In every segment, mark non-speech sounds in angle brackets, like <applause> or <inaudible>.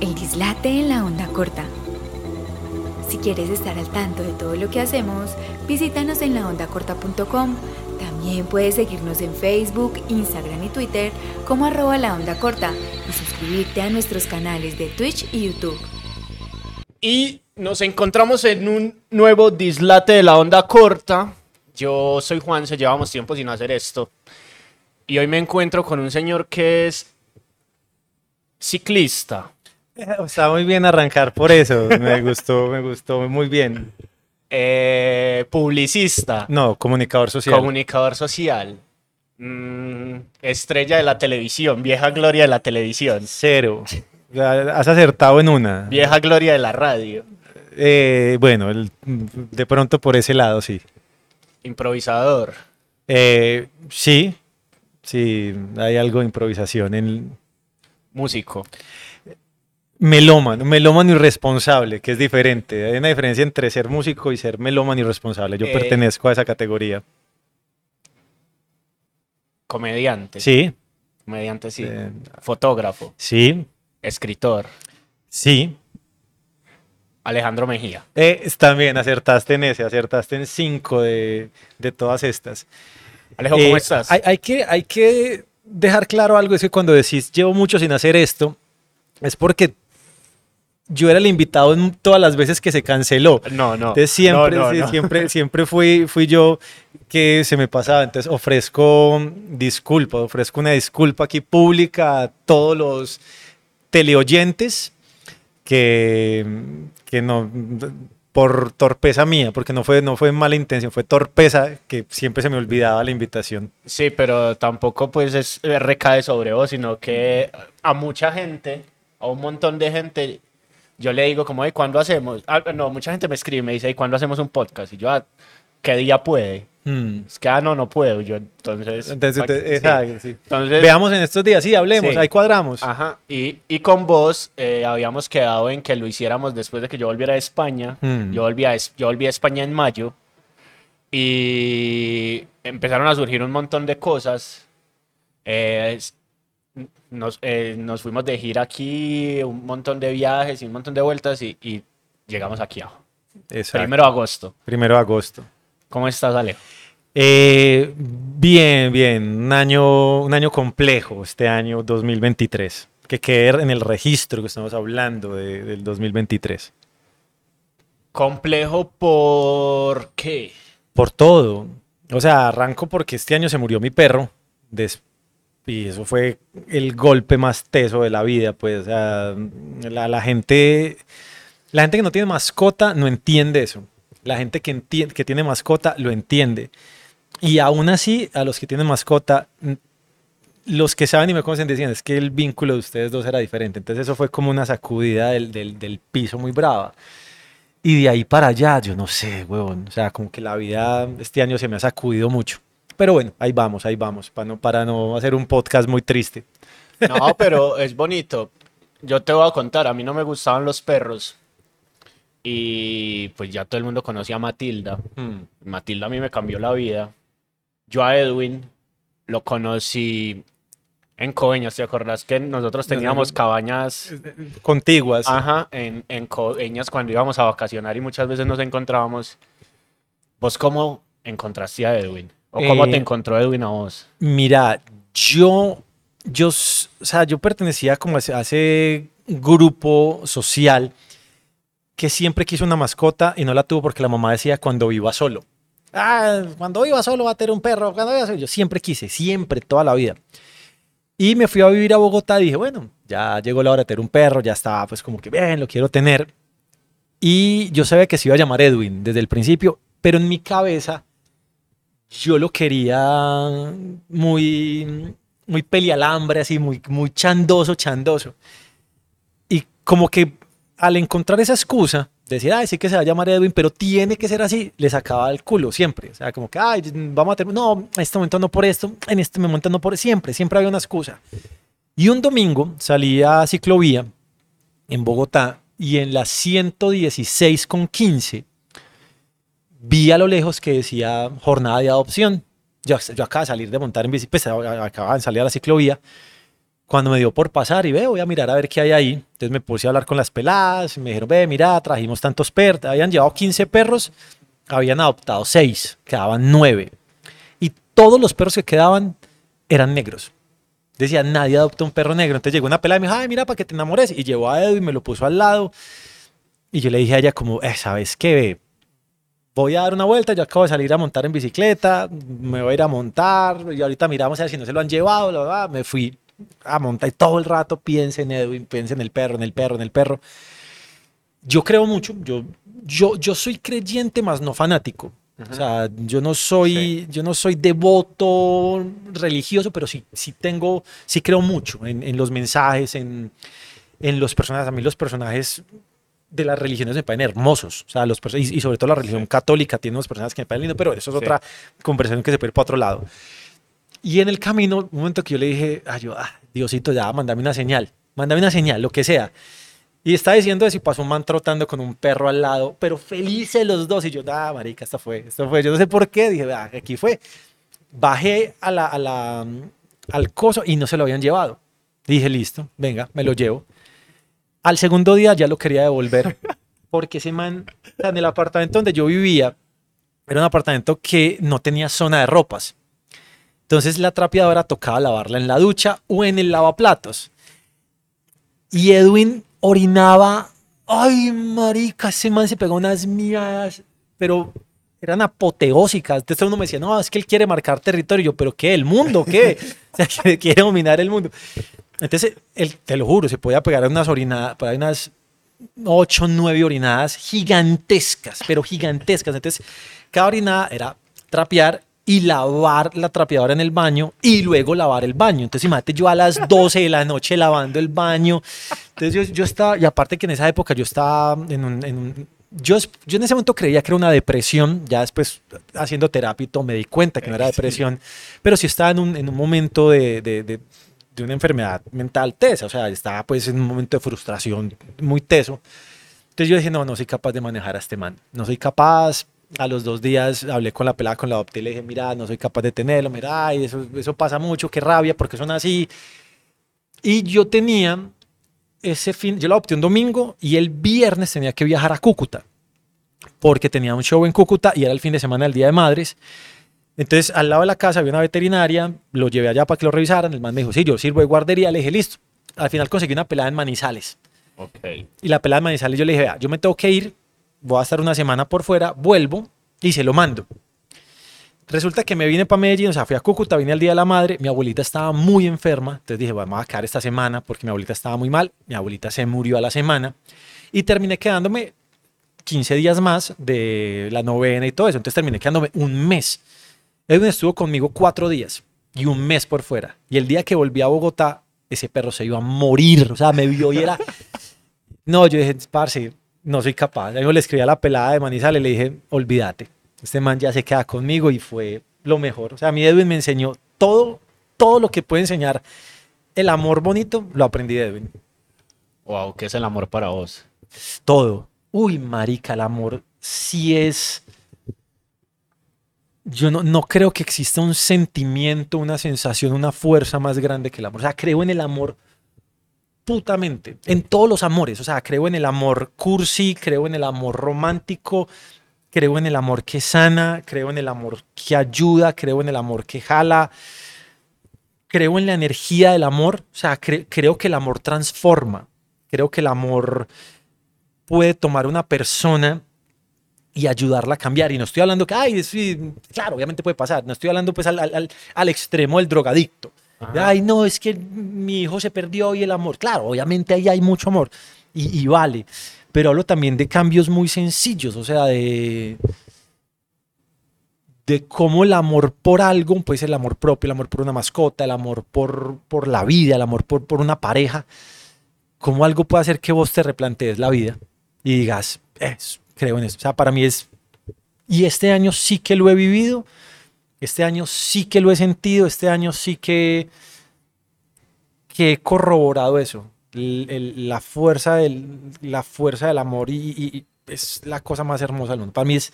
El dislate en la onda corta. Si quieres estar al tanto de todo lo que hacemos, visítanos en laondacorta.com. También puedes seguirnos en Facebook, Instagram y Twitter como arroba la onda corta y suscribirte a nuestros canales de Twitch y YouTube. Y nos encontramos en un nuevo dislate de la onda corta. Yo soy Juan, se llevamos tiempo sin hacer esto. Y hoy me encuentro con un señor que es ciclista, <laughs> Está muy bien arrancar por eso. Me gustó, me gustó muy bien. eh, publicista, No, comunicador social. comunicador social, mm, estrella de la televisión, vieja gloria de la televisión, Cero. Has acertado en una. vieja gloria de la radio, Eh, bueno, el- de pronto por ese lado, sí. improvisador. Eh, sí, sí, hay algo de improvisación en Músico. Melómano, melómano irresponsable, que es diferente. Hay una diferencia entre ser músico y ser melómano irresponsable. Yo Eh, pertenezco a esa categoría. Comediante. Sí, Comediante, sí. Eh, Fotógrafo. sí, Escritor. sí. Alejandro Mejía. Eh, también acertaste en ese, acertaste en cinco de, de todas estas. Alejo, ¿cómo Eh, estás? Hay, hay que, hay que dejar claro algo, es que cuando decís llevo mucho sin hacer esto, es porque yo era el invitado en todas las veces que se canceló. No, no. Entonces siempre, No, no, sí, no. siempre, siempre fui, fui yo que se me pasaba. Entonces ofrezco disculpa, ofrezco una disculpa aquí pública a todos los teleoyentes que, que no, por torpeza mía, porque no fue, no fue mala intención, fue torpeza que siempre se me olvidaba la invitación. Sí, pero tampoco pues es, eh, recae sobre vos, sino que a mucha gente, a un montón de gente, yo le digo como, ¿y cuándo hacemos? Ah, no, mucha gente me escribe, me dice, ¿y cuándo hacemos un podcast? Y yo, "Ah, ¿qué día puede? Hmm. Es que, ah, no, no puedo. Yo, entonces... Entonces, pa- sí. exacto, sí. Entonces, Veamos en estos días, sí, hablemos, Sí. ahí cuadramos. Ajá, y, y con vos eh, habíamos quedado en que lo hiciéramos después de que yo volviera a España. Hmm. Yo, volví a, yo volví a España en mayo y empezaron a surgir un montón de cosas. Eh, nos, eh, nos fuimos de gira aquí, un montón de viajes y un montón de vueltas y, y llegamos aquí abajo. Exacto. Primero de agosto. Primero de agosto. ¿Cómo estás, Alejo? Eh, bien, bien. Un año, un año complejo este año 2023. Que quede en el registro que estamos hablando de- del 2023. Complejo por qué? Por todo. O sea, arranco porque este año se murió mi perro. des- y eso fue el golpe más teso de la vida. Pues, la, gente. La gente que no tiene mascota no entiende eso. La gente que, enti- que tiene mascota lo entiende. Y aún así, a los que tienen mascota, los que saben y me conocen decían, es que el vínculo de ustedes dos era diferente. Entonces eso fue como una sacudida del, del- del piso muy brava. Y de ahí para allá, yo no sé, huevón. O sea, como que la vida este año se me ha sacudido mucho. Pero bueno, ahí vamos, ahí vamos, para no, para no hacer un podcast muy triste. No, pero es bonito. Yo te voy a contar, a mí no me gustaban los perros. Y pues ya todo el mundo conocía a Matilda. Matilda a mí me cambió la vida. Yo a Edwin lo conocí en Coveñas, ¿te acordás que nosotros teníamos cabañas Contiguas. ajá, en, en Coveñas cuando íbamos a vacacionar y muchas veces nos encontrábamos? ¿Vos cómo encontraste a Edwin? ¿O cómo Eh, te encontró Edwin a vos? Mira, yo, yo, o sea, yo pertenecía como a ese, a ese grupo social que siempre quiso una mascota y no la tuvo porque la mamá decía cuando viva solo. Ah, cuando viva solo va a tener un perro. Cuando viva solo. Yo siempre quise, siempre, toda la vida. Y me fui a vivir a Bogotá y dije, bueno, ya llegó la hora de tener un perro, ya estaba pues como que bien, lo quiero tener. Y yo sabía que se iba a llamar Edwin desde el principio, pero en mi cabeza yo lo quería muy, muy pelialambre, así, muy, muy chandoso, chandoso. Y como que al encontrar esa excusa, decir, ay, sí que se va a llamar Edwin, pero tiene que ser así, le sacaba el culo siempre. O sea, como que, ay, vamos a tener, no, en este momento no por esto, en este momento no por, siempre, siempre había una excusa. Y un domingo salí a ciclovía en Bogotá y en la 116 con 15 vi a lo lejos que decía jornada de adopción. Yo, yo acababa de salir de montar en bici, pues acababa de salir a la ciclovía, Cuando me dio por pasar y ve, voy a mirar a ver qué hay ahí. Entonces me puse a hablar con las peladas, me dijeron, ve, mira, trajimos tantos perros, habían llevado 15 perros, habían adoptado 6, quedaban 9. Y todos los perros que quedaban eran negros. Decía, nadie adopta un perro negro. Entonces llegó una pelada y me dijo, ay, mira, para que te enamores. Y llevó a Edu y me lo puso al lado. Y yo le dije a ella como, eh, ¿sabes qué? Voy a dar una vuelta, yo acabo de salir a montar en bicicleta, me voy a ir a montar, y ahorita miramos a ver si no se lo han llevado, bla, me fui a montar y todo el rato piense en Edwin, piense en el perro, en el perro, en el perro. Yo creo mucho, yo, yo, yo soy creyente más no fanático. O sea, yo no soy, yo no soy devoto religioso, pero sí, sí tengo, sí creo mucho en, en los mensajes, en, en los personajes. A mí los personajes de las religiones me parecen hermosos. O sea, los y, y sobre todo la religión católica tiene unos personajes que me parecen lindos, pero eso es otra conversación que se puede ir para otro lado. Y en el camino, un momento que yo le dije, ay, yo, ah, Diosito, ya, mándame una señal, mándame una señal, lo que sea. Y está diciendo eso y pasó un man trotando con un perro al lado, pero felices los dos. Y yo, ah, marica, esto fue, esto fue. Yo no sé por qué. Dije, ah, aquí fue. Bajé a la, a la, al coso y no se lo habían llevado. Dije, listo, venga, me lo llevo. Al segundo día ya lo quería devolver porque ese man, en el apartamento donde yo vivía, era un apartamento que no tenía zona de ropas. Entonces la trapeadora tocaba lavarla en la ducha o en el lavaplatos. Y Edwin orinaba. Ay, marica, ese man se pegó unas miadas, pero eran apoteósicas. Entonces uno me decía, no, es que él quiere marcar territorio. Yo, pero ¿qué? ¿El mundo? ¿Qué? <laughs> o sea, que quiere dominar el mundo. Entonces, él, te lo juro, se podía pegar unas orinadas, unas ocho, nueve orinadas gigantescas, pero gigantescas. Entonces, cada orinada era trapear y lavar la trapeadora en el baño y luego lavar el baño. Entonces, imagínate yo a las 12 de la noche lavando el baño. Entonces, yo, yo estaba, y aparte que en esa época yo estaba en un, en un yo, yo, en ese momento creía que era una depresión, ya después haciendo terapia y todo me di cuenta que no era depresión, pero sí estaba en un, en un momento de, de, de, de, una enfermedad mental tesa, o sea, estaba pues en un momento de frustración muy teso. Entonces yo dije, no, no soy capaz de manejar a este man, no soy capaz, a los dos días hablé con la pelada, con la adopté y le dije, mira, no soy capaz de tenerlo, mira, ay, eso, eso pasa mucho, qué rabia, porque son así. Y yo tenía ese fin, yo la adopté un domingo y el viernes tenía que viajar a Cúcuta, porque tenía un show en Cúcuta y era el fin de semana del Día de Madres. Entonces, al lado de la casa había una veterinaria, lo llevé allá para que lo revisaran. El man me dijo, sí, yo sirvo de guardería. Le dije, listo. Al final conseguí una pelada en Manizales. Okay. Y la pelada en Manizales, yo le dije, vea, yo me tengo que ir, voy a estar una semana por fuera, vuelvo y se lo mando. Resulta que me vine para Medellín, o sea, fui a Cúcuta, vine al Día de la Madre, mi abuelita estaba muy enferma, entonces dije, vamos a quedar esta semana porque mi abuelita estaba muy mal, mi abuelita se murió a la semana y terminé quedándome 15 días más de la novena y todo eso, entonces terminé quedándome un mes. Edwin estuvo conmigo cuatro días y un mes por fuera. Y el día que volví a Bogotá, ese perro se iba a morir. O sea, me vio y era. <laughs> No, yo dije, parce, no soy capaz. Yo le escribí a la pelada de Manizales, le dije, olvídate. Este man ya se queda conmigo y fue lo mejor. O sea, a mí Edwin me enseñó todo, todo lo que puede enseñar. El amor bonito lo aprendí de Edwin. Wow, ¿qué es el amor para vos? Todo. Uy, marica, el amor sí es yo no, no, creo que exista un sentimiento, una sensación, una fuerza más grande que el amor. O sea, creo en el amor putamente, en todos los amores. O sea, creo en el amor cursi, creo en el amor romántico, creo en el amor que sana, creo en el amor que ayuda, creo en el amor que jala, creo en la energía del amor. O sea, cre creo que el amor transforma, creo que el amor puede tomar una persona y ayudarla a cambiar. Y no estoy hablando que, ay, sí, claro, obviamente puede pasar. No estoy hablando pues al, al, al extremo del drogadicto. Ajá. Ay, no, es que mi hijo se perdió y el amor. Claro, obviamente ahí hay mucho amor y, y vale. Pero hablo también de cambios muy sencillos, o sea, de, de cómo el amor por algo, pues el amor propio, el amor por una mascota, el amor por, por la vida, el amor por, por una pareja, cómo algo puede hacer que vos te replantees la vida y digas, es creo en eso. O sea, para mí es... Y este año sí que lo he vivido, este año sí que lo he sentido, este año sí que, que he corroborado eso. El, el, la, fuerza del, la fuerza del amor y, y, y, es la cosa más hermosa del mundo. Para mí es...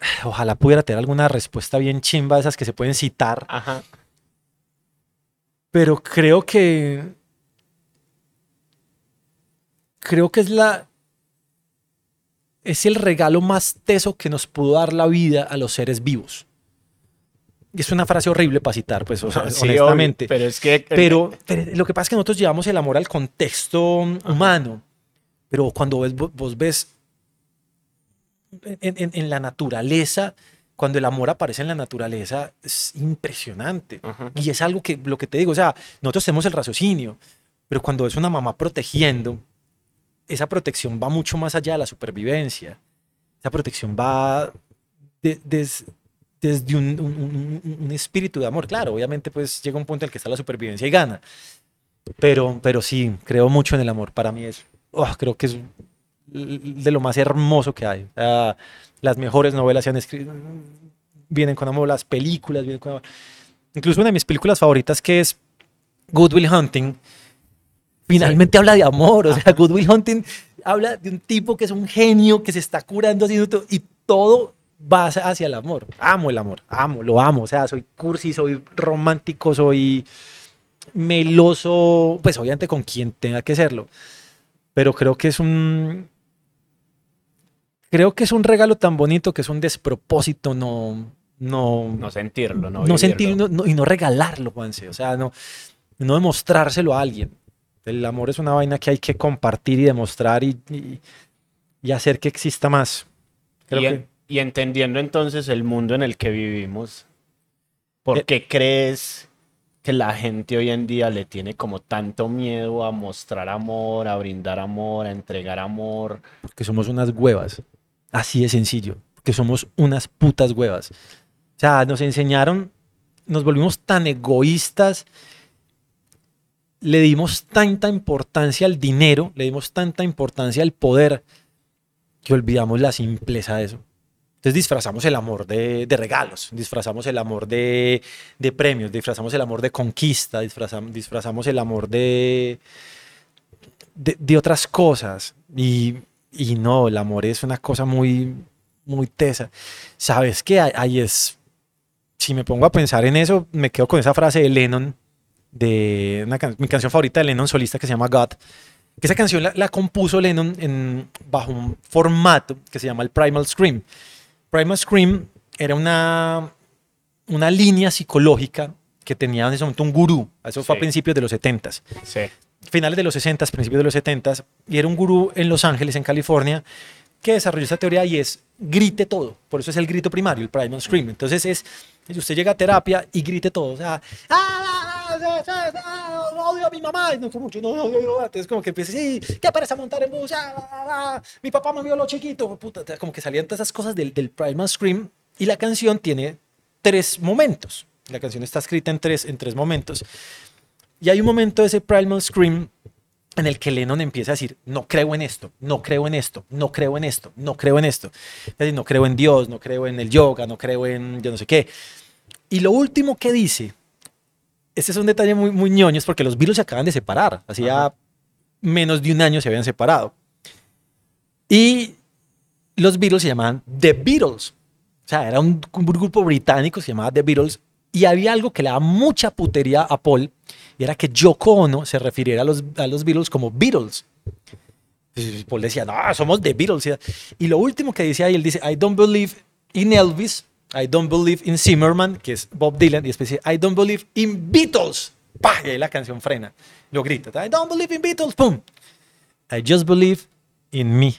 <sighs> Ojalá pudiera tener alguna respuesta bien chimba de esas que se pueden citar. Ajá. pero creo que creo que es la es el regalo más teso que nos pudo dar la vida a los seres vivos. Es una frase horrible para citar, pues, o sea, <laughs> honestamente. pero es que. Pero, lo que pasa es que nosotros llevamos el amor al contexto humano. Pero cuando vos, ves en, la naturaleza, cuando el amor aparece en la naturaleza, es impresionante. Y es algo que, lo que te digo, o sea, nosotros tenemos el raciocinio, pero cuando es una mamá protegiendo, esa protección va mucho más allá de la supervivencia. Esa protección va desde un, espíritu de amor. Claro, obviamente pues llega un punto en el que está la supervivencia y gana. Pero, pero sí, creo mucho en el amor. Para mí es, oh, creo que es de lo más hermoso que hay. las mejores novelas se han escrito, vienen con amor, las películas vienen con amor. Incluso una de mis películas favoritas que es Good Will Hunting, finalmente habla de amor. O sea, Good Will Hunting habla de un tipo que es un genio, que se está curando haciendo todo, y todo va hacia el amor. Amo el amor, amo, lo amo. O sea, soy cursi, soy romántico, soy meloso, pues obviamente con quien tenga que serlo. Pero creo que es un. Creo que es un regalo tan bonito que es un despropósito no. No, no sentirlo, no, no sentirlo y no regalarlo, Juanse. O sea, no, no demostrárselo a alguien. El amor es una vaina que hay que compartir y demostrar y, y, hacer que exista más. y, entendiendo entonces el mundo en el que vivimos, ¿por eh, qué crees que la gente hoy en día le tiene como tanto miedo a mostrar amor, a brindar amor, a entregar amor? Porque somos unas huevas. Así de sencillo. Porque somos unas putas huevas. O sea, nos enseñaron, nos volvimos tan egoístas le dimos tanta importancia al dinero, le dimos tanta importancia al poder, que olvidamos la simpleza de eso. Entonces disfrazamos el amor de, regalos, disfrazamos el amor de, premios, disfrazamos el amor de conquista, disfrazamos, disfrazamos el amor de, de, otras cosas. Y, no, el amor es una cosa muy, muy tesa. ¿Sabes qué? Ahí es, si me pongo a pensar en eso, me quedo con esa frase de Lennon de mi canción favorita de Lennon solista que se llama God. Que esa canción la, compuso Lennon en, bajo un formato que se llama el Primal Scream. Primal Scream era una, una línea psicológica que tenía en ese momento un gurú. Eso fue a principios de los 70s. Sí. Finales de los 60s, principios de los 70s. Y era un gurú en Los Ángeles, en California, que desarrolló esta teoría y es grite todo. Por eso es el grito primario, el primal scream. Entonces es, usted llega a terapia y grite todo. O sea, odio a mi mamá. No, como no, Entonces como que empieza, sí, ¿qué parece montar en bus? mi papá me vio lo chiquito. Puta, como que salían todas esas cosas del, del primal scream. Y la canción tiene tres momentos. La canción está escrita en tres, en tres momentos. Y hay un momento de ese primal scream en el que Lennon empieza a decir, no creo en esto, no creo en esto, no creo en esto, no creo en esto. Es decir, no creo en Dios, no creo en el yoga, no creo en yo no sé qué. Y lo último que dice, este es un detalle muy, muy ñoño, es porque los Beatles se acaban de separar, hacía menos de un año se habían separado. Y los Beatles se llamaban The Beatles. O sea, era un, un grupo británico, se llamaba The Beatles, y había algo que le daba mucha putería a Paul, y era que Yoko Ono se refiriera a los, a los Beatles como Beatles. Y Paul decía, no, somos The Beatles. Y lo último que dice ahí, él dice, I don't believe in Elvis, I don't believe in Zimmerman, que es Bob Dylan, y después dice, I don't believe in Beatles. ¡Pah! Y ahí la canción frena. Lo grita, I don't believe in Beatles, ¡pum! I just believe in me.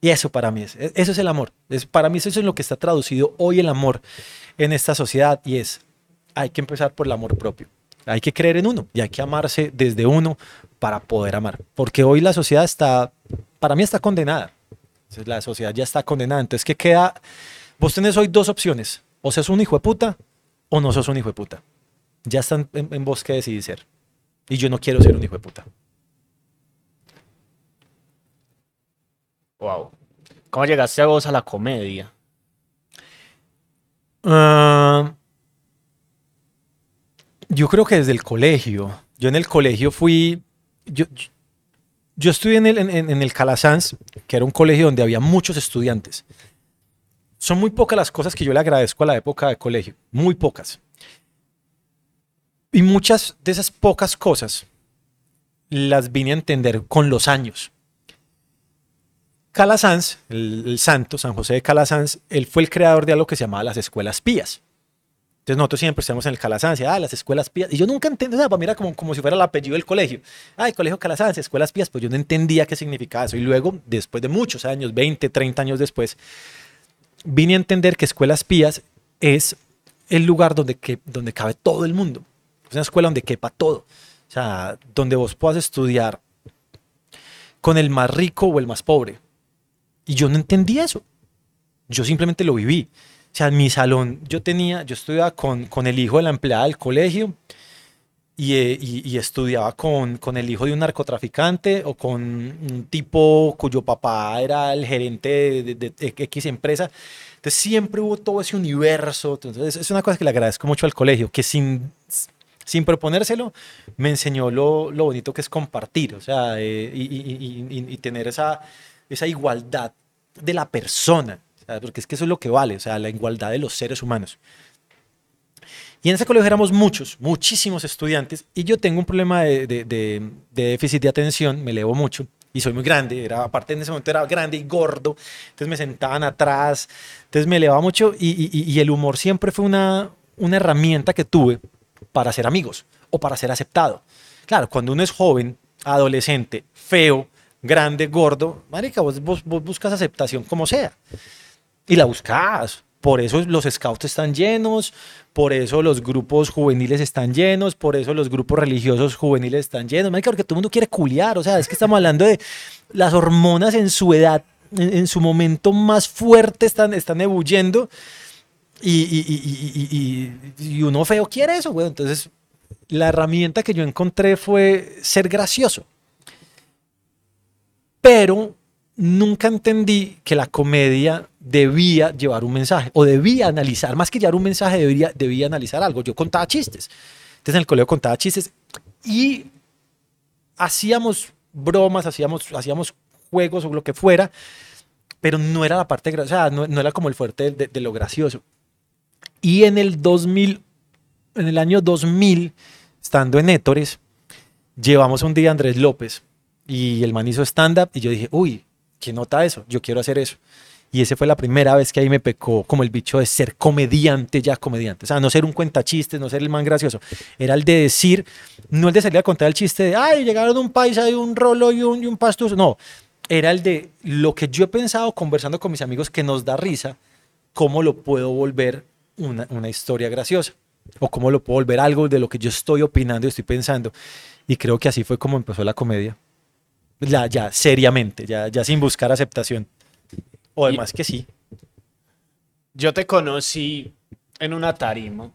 Y eso para mí es, eso es el amor. Es, para mí eso es lo que está traducido hoy el amor en esta sociedad y es hay que empezar por el amor propio. Hay que creer en uno y hay que amarse desde uno para poder amar. Porque hoy la sociedad está, para mí está condenada. La sociedad ya está condenada. Entonces, ¿qué queda? Vos tenés hoy dos opciones. O sos un hijo de puta o no sos un hijo de puta. Ya están en, vos que decidís ser. Y yo no quiero ser un hijo de puta. Wow. ¿Cómo llegaste a vos a la comedia? Uh, yo creo que desde el colegio. Yo en el colegio fui. Yo, yo estudié en el, en, el Calasanz, que era un colegio donde había muchos estudiantes. Son muy pocas las cosas que yo le agradezco a la época de colegio. Muy pocas. Y muchas de esas pocas cosas las vine a entender con los años. Calasanz, el, santo, San José de Calasanz, él fue el creador de algo que se llamaba las escuelas pías. Entonces nosotros siempre estamos en el Calasanz, ah, las escuelas pías. Y yo nunca entendí, nada, para mí era como, como si fuera el apellido del colegio. Ah, el colegio Calasanz, escuelas pías, pues yo no entendía qué significaba eso. Y luego, después de muchos años, 20, 30 años después, vine a entender que escuelas pías es el lugar donde, que, donde cabe todo el mundo. Es una escuela donde quepa todo. O sea, donde vos puedas estudiar con el más rico o el más pobre. Y yo no entendí eso. Yo simplemente lo viví. O sea, en mi salón yo tenía, yo estudiaba con, con el hijo de la empleada del colegio y, y, y, estudiaba con, con el hijo de un narcotraficante o con un tipo cuyo papá era el gerente de, de, de X empresa. Entonces siempre hubo todo ese universo. Entonces es una cosa que le agradezco mucho al colegio, que sin, sin proponérselo me enseñó lo, lo bonito que es compartir, o sea, eh, y, y, y, tener esa, esa igualdad de la persona, porque es que eso es lo que vale, o sea, la igualdad de los seres humanos. Y en ese colegio éramos muchos, muchísimos estudiantes, y yo tengo un problema de, déficit de atención, me elevo mucho, y soy muy grande, era, aparte en ese momento era grande y gordo, entonces me sentaban atrás, entonces me elevaba mucho, y, el humor siempre fue una, herramienta que tuve para ser amigos o para ser aceptado. Claro, cuando uno es joven, adolescente, feo, grande, gordo, marica, vos, vos, vos buscas aceptación como sea. Y la buscas. Por eso los scouts están llenos, por eso los grupos juveniles están llenos, por eso los grupos religiosos juveniles están llenos. Porque todo el mundo quiere culiar. O sea, es que estamos hablando de las hormonas en su edad, en, su momento más fuerte están, están ebulliendo. Y, y, uno feo quiere eso, güey. Entonces, la herramienta que yo encontré fue ser gracioso. Pero nunca entendí que la comedia debía llevar un mensaje o debía analizar, más que llevar un mensaje, debía, debía analizar algo. Yo contaba chistes. Entonces en el colegio contaba chistes y hacíamos bromas, hacíamos, hacíamos juegos o lo que fuera, pero no era la parte, o sea, no, era como el fuerte de, lo gracioso. Y en el 2000, en el año 2000, estando en Étores, llevamos un día a Andrés López y el man hizo stand-up y yo dije, uy, ¿quién nota eso? Yo quiero hacer eso. Y esa fue la primera vez que ahí me pecó como el bicho de ser comediante, ya comediante. O sea, no ser un cuentachistes, no ser el man gracioso. Era el de decir, no el de salir a contar el chiste de, ay, llegaron un paisa y un rolo y un, y un pastuso. No, era el de lo que yo he pensado conversando con mis amigos que nos da risa, cómo lo puedo volver una, una historia graciosa. O cómo lo puedo volver algo de lo que yo estoy opinando y estoy pensando. Y creo que así fue como empezó la comedia. Ya, ya, seriamente, ya, ya sin buscar aceptación. O además y, que sí. Yo te conocí en una tarima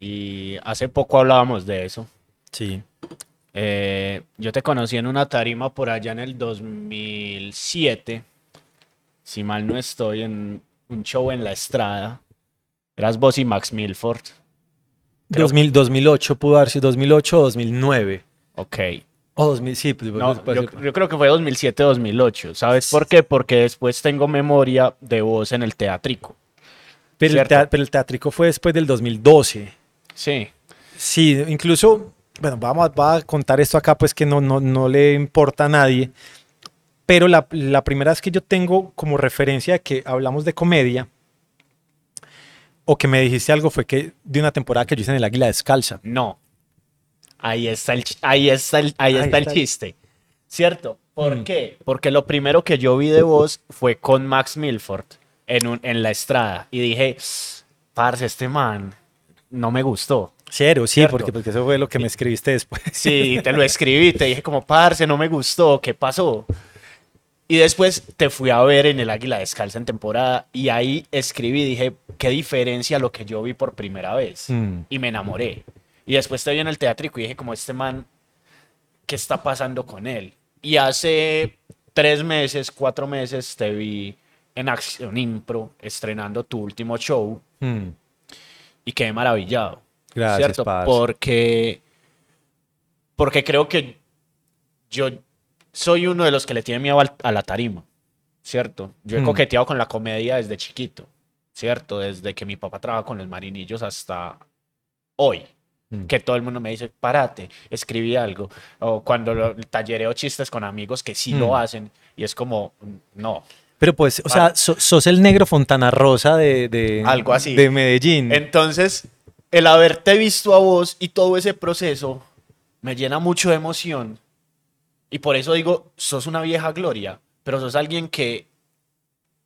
y hace poco hablábamos de eso. Sí. Eh, yo te conocí en una tarima por allá en el 2007, si mal no estoy, en un show en la estrada. Eras vos y Max Milford. 2000, 2008 pudo haber sido 2008 o 2009. Ok. O 2000, sí, pues, no, yo, yo, creo que fue 2007-2008. ¿Sabes por qué? Porque después tengo memoria de vos en el teatrico. Pero el, teat pero el, teatrico fue después del 2012. Sí. Sí, incluso, bueno, vamos a, a contar esto acá, pues que no, no, no le importa a nadie. Pero la, la, primera vez que yo tengo como referencia de que hablamos de comedia, o que me dijiste algo, fue que de una temporada que yo hice en el Águila Descalza. No, Ahí está el, ahí está el, ahí, ahí está, está el chiste. ¿Cierto? ¿Por mm. qué? Porque lo primero que yo vi de vos fue con Max Milford en, un, en la estrada. Y dije, parce, este man no me gustó. Cero, sí, porque, porque eso fue lo que me escribiste después. Sí, te lo escribí, te dije como, parce, no me gustó, ¿qué pasó? Y después te fui a ver en el Águila Descalza en temporada y ahí escribí, dije, qué diferencia lo que yo vi por primera vez. Mm. Y me enamoré. Y después te vi en el teatrico y dije, como este man, ¿qué está pasando con él? Y hace tres meses, cuatro meses, te vi en Acción Impro estrenando tu último show mm. y quedé maravillado. Gracias, ¿cierto? Porque, porque creo que yo soy uno de los que le tiene miedo a la tarima, ¿cierto? Yo he mm. coqueteado con la comedia desde chiquito, ¿cierto? Desde que mi papá trabaja con los marinillos hasta hoy. Mm. Que todo el mundo me dice, párate, escribí algo. O cuando lo, tallereo chistes con amigos que sí lo mm. hacen. Y es como, no. Pero pues, o sea, sos el negro Fontana Rosa de, de, Algo así. de Medellín. Entonces, el haberte visto a vos y todo ese proceso me llena mucho de emoción. Y por eso digo, sos una vieja gloria, pero sos alguien que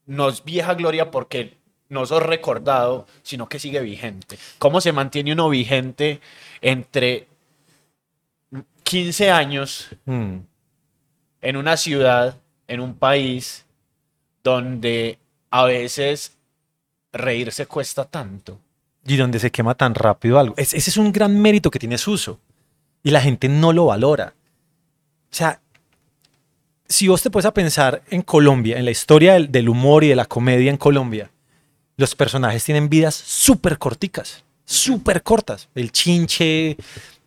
no es vieja gloria porque no sos recordado, sino que sigue vigente. ¿Cómo se mantiene uno vigente entre 15 años hmm. en una ciudad, en un país donde a veces reírse cuesta tanto? Y donde se quema tan rápido algo. ese es un gran mérito que tiene Suso. Y la gente no lo valora. O sea, si vos te puedes a pensar en Colombia, en la historia del, humor y de la comedia en Colombia, los personajes tienen vidas súper corticas, súper cortas. El chinche,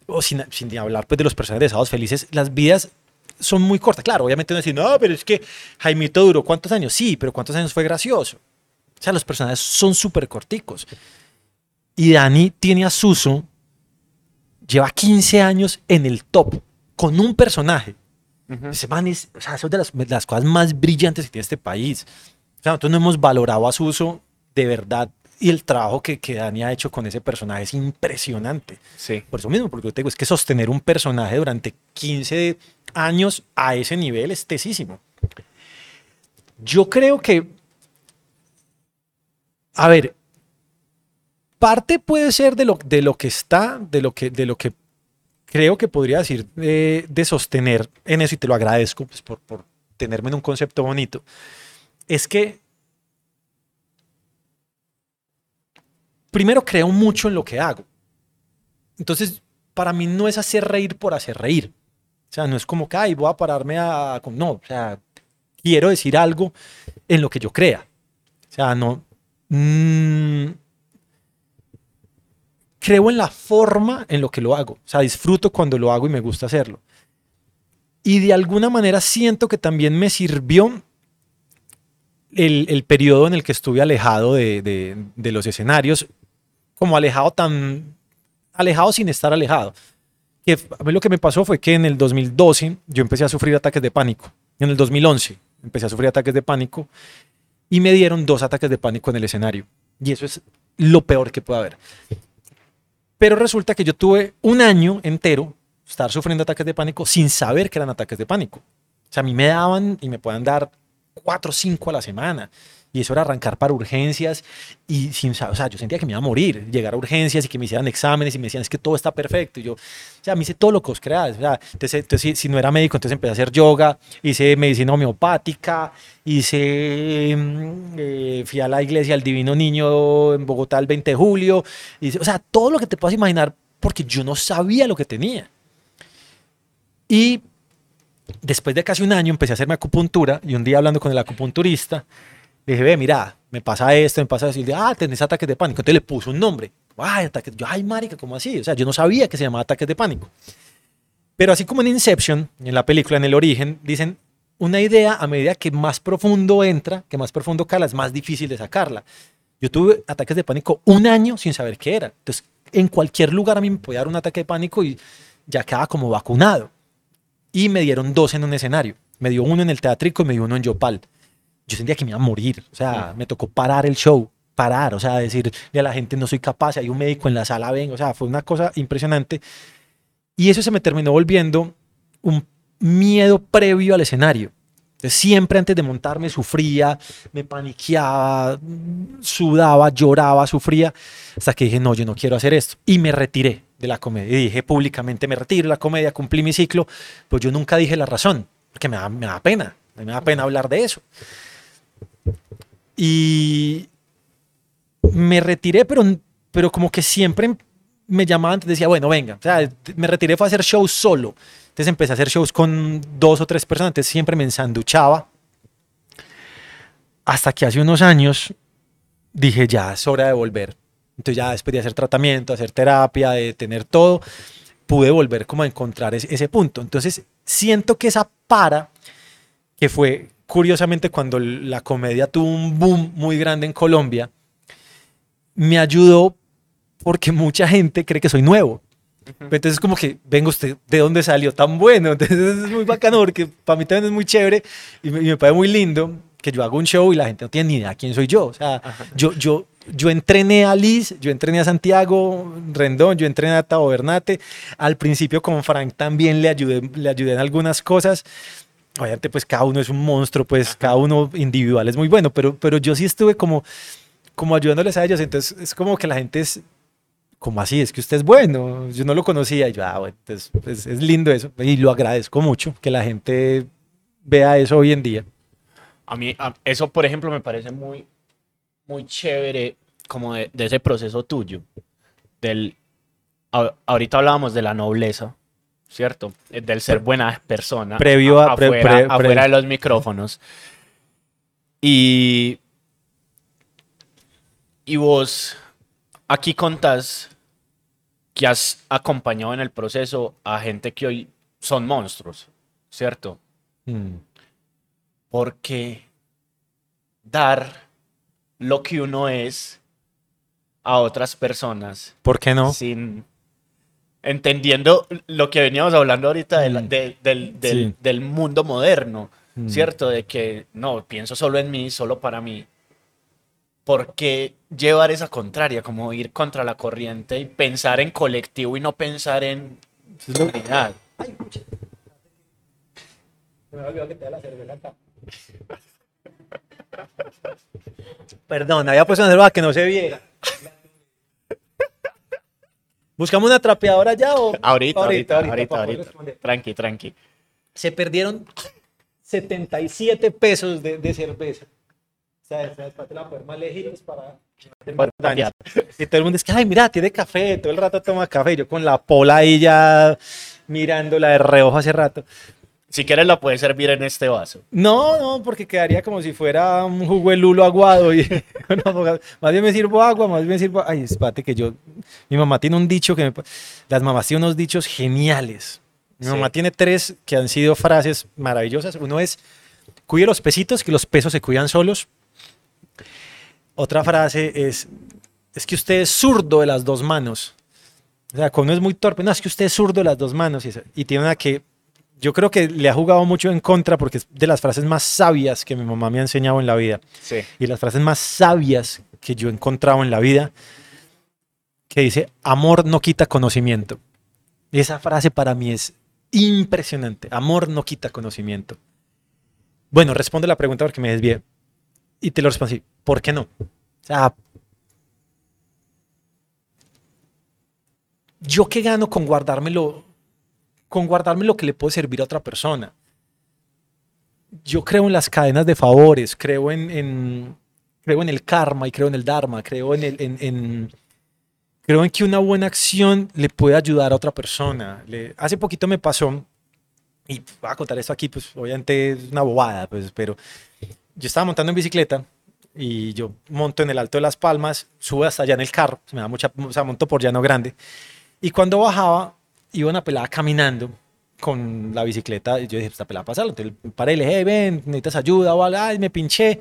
o sin, sin, hablar pues, de los personajes de Sábados Felices, las vidas son muy cortas. Claro, obviamente uno dice, no, pero es que Jaimito duró cuántos años. Sí, pero cuántos años fue gracioso. O sea, los personajes son súper corticos. Y Dani tiene a Suso, lleva 15 años en el top, con un personaje ese man es, o sea, de las, cosas más brillantes que tiene este país. O sea, nosotros no hemos valorado a Suso de verdad y el trabajo que, que Dani ha hecho con ese personaje es impresionante. Sí. Por eso mismo, porque yo te digo, es que sostener un personaje durante 15 años a ese nivel es tesísimo. Yo creo que, a ver, parte puede ser de lo, de lo que está, de lo que, de lo que creo que podría decir de, sostener en eso, y te lo agradezco pues, por, por tenerme en un concepto bonito, es que primero creo mucho en lo que hago. Entonces, para mí no es hacer reír por hacer reír. O sea, no es como que, voy a pararme a... No, o sea, quiero decir algo en lo que yo crea. O sea, no... Mmm, creo en la forma en lo que lo hago. O sea, disfruto cuando lo hago y me gusta hacerlo. Y de alguna manera siento que también me sirvió el, periodo en el que estuve alejado de, los escenarios, como alejado tan... alejado sin estar alejado. Que a mí lo que me pasó fue que en el 2012 yo empecé a sufrir ataques de pánico. En el 2011 empecé a sufrir ataques de pánico y me dieron dos ataques de pánico en el escenario. Y eso es lo peor que puede haber. Pero resulta que yo tuve un año entero estar sufriendo ataques de pánico sin saber que eran ataques de pánico. O sea, a mí me daban y me puedan dar cuatro o cinco a la semana. Y eso era arrancar para urgencias y sin o sea, yo sentía que me iba a morir, llegar a urgencias y que me hicieran exámenes y me decían, es que todo está perfecto. Y yo, o sea, me hice todo lo que os creáis. O sea, entonces, si, no era médico, entonces empecé a hacer yoga, hice medicina homeopática, hice, mm, eh, fui a la iglesia del Divino Niño en Bogotá el 20 de julio. Y, o sea, todo lo que te puedas imaginar porque yo no sabía lo que tenía. Y después de casi un año empecé a hacerme acupuntura y un día hablando con el acupunturista, le dije, ve, mira, me pasa esto, me pasa eso. Y le dije, ah, tenés ataques de pánico. Entonces le puso un nombre. Ay, ataques. Yo, ay, marica, ¿cómo así? O sea, yo no sabía que se llamaba ataques de pánico. Pero así como en Inception, en la película, en el origen, dicen, una idea a medida que más profundo entra, que más profundo cala, es más difícil de sacarla. Yo tuve ataques de pánico un año sin saber qué era. Entonces, en cualquier lugar a mí me podía dar un ataque de pánico y ya quedaba como vacunado. Y me dieron dos en un escenario. Me dio uno en el teatrico y me dio uno en Yopal yo sentía que me iba a morir. O sea, me tocó parar el show, parar, o sea, decirle a la gente no soy capaz, hay un médico en la sala, ven, o sea, fue una cosa impresionante. Y eso se me terminó volviendo un miedo previo al escenario. siempre antes de montarme sufría, me paniqueaba, sudaba, lloraba, sufría, hasta que dije, no, yo no quiero hacer esto. Y me retiré de la comedia. Y dije públicamente, me retiro de la comedia, cumplí mi ciclo, pues yo nunca dije la razón, porque me da, me da pena, me da pena hablar de eso. Y me retiré, pero, pero como que siempre me llamaban, decía, bueno, venga, o sea, me retiré fue a hacer shows solo. Entonces empecé a hacer shows con dos o tres personas, entonces siempre me ensanduchaba. Hasta que hace unos años dije, ya es hora de volver. Entonces ya después de hacer tratamiento, hacer terapia, de tener todo, pude volver como a encontrar ese, ese punto. Entonces siento que esa para, que fue curiosamente cuando la comedia tuvo un boom muy grande en Colombia, me ayudó porque mucha gente cree que soy nuevo. Entonces, como que, venga usted, ¿de dónde salió tan bueno? <laughs> Entonces, es muy bacano porque para mí también es muy chévere y me, y me parece muy lindo que yo hago un show y la gente no tiene ni idea quién soy yo. O sea, yo, yo, yo entrené a Liz, yo entrené a Santiago Rendón, yo entrené a Tavo Bernate. Al principio con Frank también le ayudé, le ayudé en algunas cosas. Obviamente, pues cada uno es un monstruo, pues cada uno individual es muy bueno, pero, pero yo sí estuve como, como ayudándoles a ellos. Entonces, es como que la gente es, como así? Es que usted es bueno. Yo no lo conocía y yo, ah, bueno, entonces es, es lindo eso. Y lo agradezco mucho que la gente vea eso hoy en día. A mí, a- eso, por ejemplo, me parece muy, muy chévere como de, de ese proceso tuyo. Del, a- ahorita hablábamos de la nobleza, ¿cierto? Eh, Del ser buena persona. Previo a- pre- afuera, pre- afuera pre- de los micrófonos. Y, y vos aquí contás que has acompañado en el proceso a gente que hoy son monstruos, ¿cierto? Mm. porque dar lo que uno es a otras personas ¿Por qué no? sin entendiendo lo que veníamos hablando ahorita Mm. de- del, del- Sí. del mundo moderno, Mm. ¿cierto? De que no, pienso solo en mí, solo para mí. ¿Por qué llevar esa contraria? Como ir contra la corriente y pensar en colectivo y no pensar en unidad. Perdón, había puesto una cerveza que no se viera. <laughs> ¿Buscamos una trapeadora ya o...? <laughs> Ahorita, ahorita, ahorita, poder ahorita. responder. Tranqui, tranqui. Se perdieron 77 pesos de, de cerveza. ¿Sabes? ¿Sabes? Para te la poner más lejitos para... Para. <laughs> Y todo el mundo es que, ay, mira, tiene café, todo el rato toma café. Yo con la pola ahí ya mirándola de reojo hace rato. Si quieres la puedes servir en este vaso. No, no, porque quedaría como si fuera un jugo de lulo aguado. Y, <laughs> no, más bien me sirvo agua, más bien sirvo. Ay, espérate que yo. Mi mamá tiene un dicho que me. Las mamás tienen unos dichos geniales. Mi Sí. mamá tiene tres que han sido frases maravillosas. Uno es: cuide los pesitos, que los pesos se cuidan solos. Otra frase es: es que usted es zurdo de las dos manos. O sea, cuando uno es muy torpe, no, es que usted es zurdo de las dos manos. Y, y tiene una que yo creo que le ha jugado mucho en contra porque es de las frases más sabias que mi mamá me ha enseñado en la vida Sí. y las frases más sabias que yo he encontrado en la vida que dice amor no quita conocimiento. Y esa frase para mí es impresionante. Amor no quita conocimiento. Bueno, responde la pregunta porque me desvié. Y te lo respondo así. ¿Por qué no? O sea, ¿yo qué gano con guardármelo con guardarme lo que le puede servir a otra persona. Yo creo en las cadenas de favores, creo en, en- creo en el karma y creo en el dharma, creo en, el, en, creo en que una buena acción le puede ayudar a otra persona. Le- hace poquito me pasó, y voy a contar esto aquí, pues obviamente es una bobada, pues, pero yo estaba montando en bicicleta y yo monto en el Alto de las Palmas, subo hasta allá en el carro, se me da mucha, o sea, monto por Llano Grande. Y cuando bajaba, iba una pelada caminando con la bicicleta. Y yo dije, esta pelada pasarlo. Entonces paré y le dije, "Hey, ven, necesitas ayuda o algo. Ay, me pinché.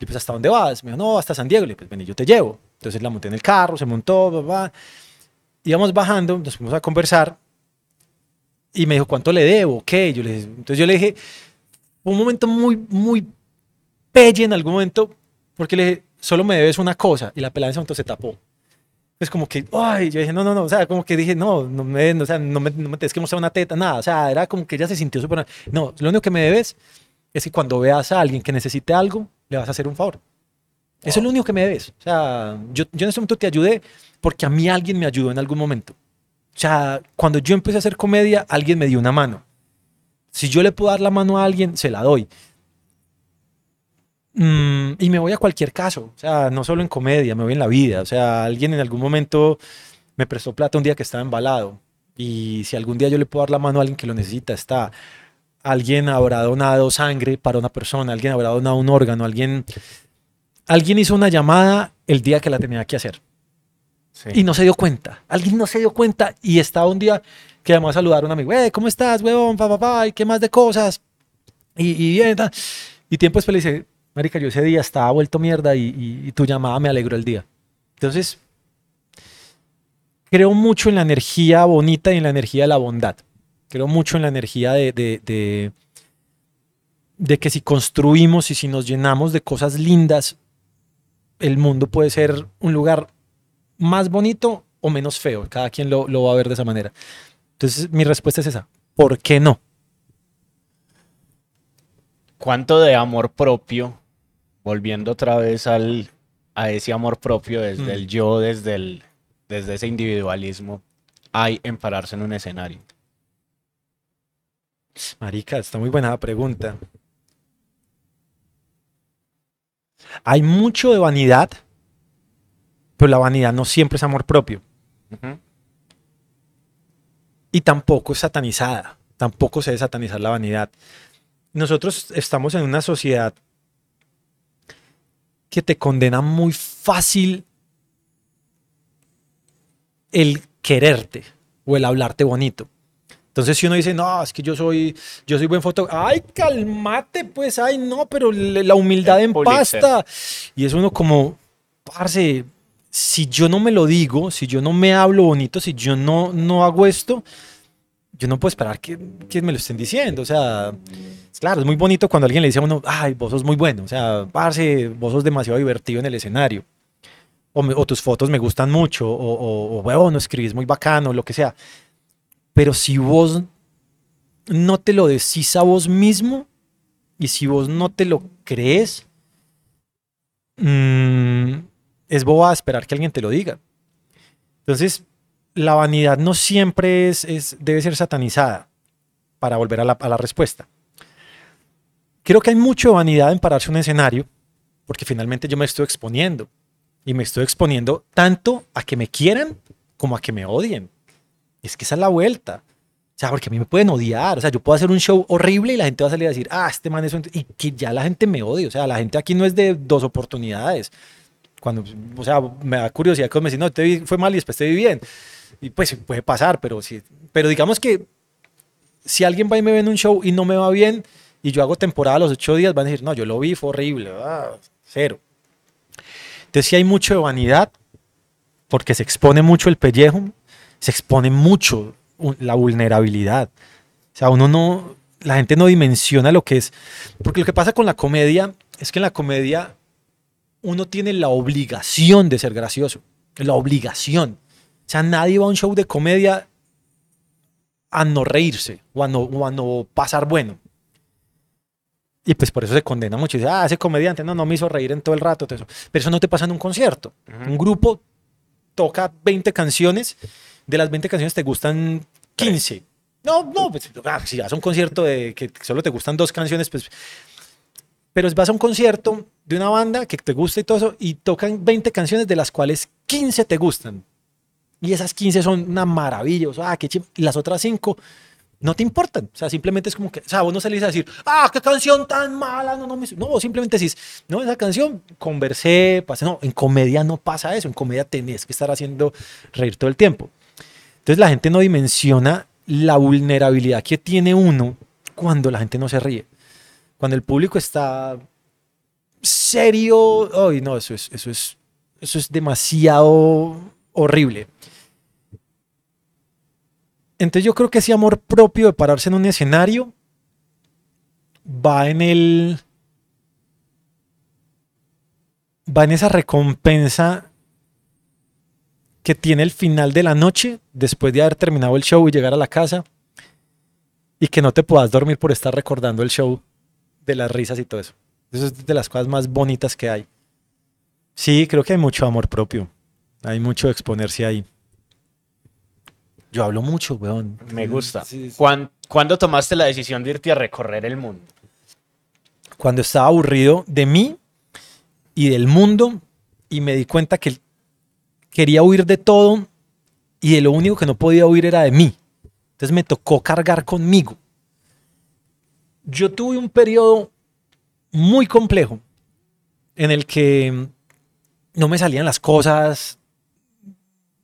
Y pues, ¿hasta dónde vas? Me dijo, no, hasta San Diego. Le dije, pues ven, y yo te llevo. Entonces la monté en el carro, se montó, bla. Íbamos bajando, nos fuimos a conversar. Y me dijo, ¿cuánto le debo? ¿Qué? Yo le entonces yo le dije, un momento muy, muy pelle en algún momento, porque le dije, solo me debes una cosa. Y la pelada en ese momento se tapó. Es como que, ay, yo dije, no, no, no, o sea, como que dije, no, no me, no, o sea, no me, no me tienes que mostrar una teta, nada, o sea, era como que ella se sintió súper, no, lo único que me debes es que cuando veas a alguien que necesite algo, le vas a hacer un favor. Eso es lo único que me debes. O sea, yo, yo en ese momento te ayudé porque a mí alguien me ayudó en algún momento. O sea, cuando yo empecé a hacer comedia, alguien me dio una mano. Si yo le puedo dar la mano a alguien, se la doy. Mm, y me voy a cualquier caso, o sea, no solo en comedia, me voy en la vida. O sea, alguien en algún momento me prestó plata un día que estaba embalado. Y si algún día yo le puedo dar la mano a alguien que lo necesita, está. Alguien habrá donado sangre para una persona, alguien habrá donado un órgano, alguien, alguien hizo una llamada el día que la tenía que hacer Sí. y no se dio cuenta. Alguien no se dio cuenta y estaba un día que llamó a saludar a un amigo. "Eh, ¿Cómo estás, huevón? Pa, pa, pa, ¿y qué más de cosas? Y, y bien, ta". Y tiempo después le dice, Marica, yo ese día estaba vuelto mierda y, tu llamada me alegró el día. Entonces, creo mucho en la energía bonita y en la energía de la bondad. Creo mucho en la energía de, que si construimos y si nos llenamos de cosas lindas, el mundo puede ser un lugar más bonito o menos feo. Cada quien lo, lo va a ver de esa manera. Entonces mi respuesta es esa. ¿Por qué no? ¿Cuánto de amor propio, volviendo otra vez al, a ese amor propio desde mm. el yo, desde, el, desde ese individualismo, hay en pararse en un escenario? Marica, está muy buena la pregunta. Hay mucho de vanidad, pero la vanidad no siempre es amor propio. Y tampoco es satanizada. Tampoco se debe satanizar la vanidad. Nosotros estamos en una sociedad que te condena muy fácil el quererte o el hablarte bonito. Entonces, si uno dice, no, es que yo soy, yo soy buen fotógrafo, ay, cálmate, pues, ay, no, pero la humildad en pasta. Y es uno como, parce, si yo no me lo digo, si yo no me hablo bonito, si yo no, no hago esto, yo no puedo esperar que, que me lo estén diciendo. O sea, claro, es muy bonito cuando alguien le dice a uno, ay, vos sos muy bueno. O sea, parce, vos sos demasiado divertido en el escenario. O, o tus fotos me gustan mucho. O, o, o no escribís muy bacano, lo que sea. Pero si vos no te lo decís a vos mismo y si vos no te lo crees, mmm, es boba esperar que alguien te lo diga. Entonces, la vanidad no siempre es, debe ser satanizada para volver a la, a la respuesta. Creo que hay mucho vanidad en pararse un escenario, porque finalmente yo me estoy exponiendo. Y me estoy exponiendo tanto a que me quieran como a que me odien. Es que esa es la vuelta. O sea, porque a mí me pueden odiar. O sea, yo puedo hacer un show horrible y la gente va a salir a decir, ah, este man es un... Y que ya la gente me odie. O sea, la gente aquí no es de dos oportunidades. Cuando, o sea, me da curiosidad cuando me dicen, no, te fue mal y después te vi bien. Y pues puede pasar, pero sí. Pero digamos que si alguien va y me ve en un show y no me va bien y yo hago temporada a los ocho días, van a decir, no, yo lo vi, fue horrible, ah, cero. Entonces sí hay mucho de vanidad porque se expone mucho el pellejo, se expone mucho la vulnerabilidad. O sea, uno no, la gente no dimensiona lo que es. Porque lo que pasa con la comedia es que en la comedia uno tiene la obligación de ser gracioso. La obligación. O sea, nadie va a un show de comedia a no reírse o a no, pasar bueno. Y pues por eso se condena mucho. dice, ah, ese comediante no, no me hizo reír en todo el rato. Pero eso no te pasa en un concierto. Un grupo toca 20 canciones, de las 20 canciones te gustan 15. No, no, pues, ah, si vas a un concierto de que solo te gustan dos canciones, pues pero vas a un concierto de una banda que te gusta y todo eso, y tocan 20 canciones de las cuales 15 te gustan. Y esas 15 son una maravilla. O sea, ah, qué y las otras 5 no te importan. O sea, simplemente es como que, o sea, vos no salís a decir, ah, qué canción tan mala, no, no, me... no, simplemente decís, no, esa canción, conversé, pasé, no, en comedia no pasa eso, en comedia tenés que estar haciendo reír todo el tiempo. Entonces la gente no dimensiona la vulnerabilidad que tiene uno cuando la gente no se ríe cuando el público está serio, ay, no, eso es, eso es, eso es demasiado horrible. Entonces yo creo que ese amor propio de pararse en un escenario va en el va en esa recompensa que tiene el final de la noche después de haber terminado el show y llegar a la casa y que no te puedas dormir por estar recordando el show de las risas y todo eso. Eso es de las cosas más bonitas que hay. Sí, creo que hay mucho amor propio. Hay mucho exponerse ahí. Yo hablo mucho, weón. Me gusta. ¿Cuándo, tomaste la decisión de irte a recorrer el mundo? Cuando estaba aburrido de mí y del mundo y me di cuenta que quería huir de todo y de lo único que no podía huir era de mí. Entonces me tocó cargar conmigo yo tuve un periodo muy complejo en el que no me salían las cosas,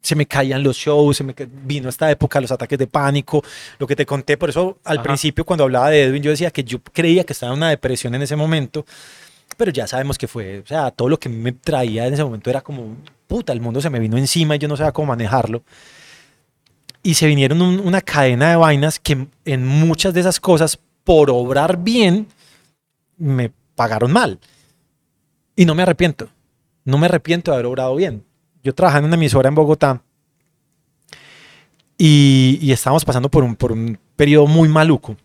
se me caían los shows, se me vino esta época los ataques de pánico, lo que te conté, por eso al principio cuando hablaba de Edwin yo decía que yo creía que estaba en una depresión en ese momento, pero ya sabemos que fue, o sea, todo lo que me traía en ese momento era como, puta, el mundo se me vino encima y yo no sabía cómo manejarlo. y se vinieron una cadena de vainas que en muchas de esas cosas, por obrar bien, me pagaron mal. Y no me arrepiento. No me arrepiento de haber obrado bien. Yo trabajaba en una emisora en Bogotá y, estábamos pasando por un, por un periodo muy maluco.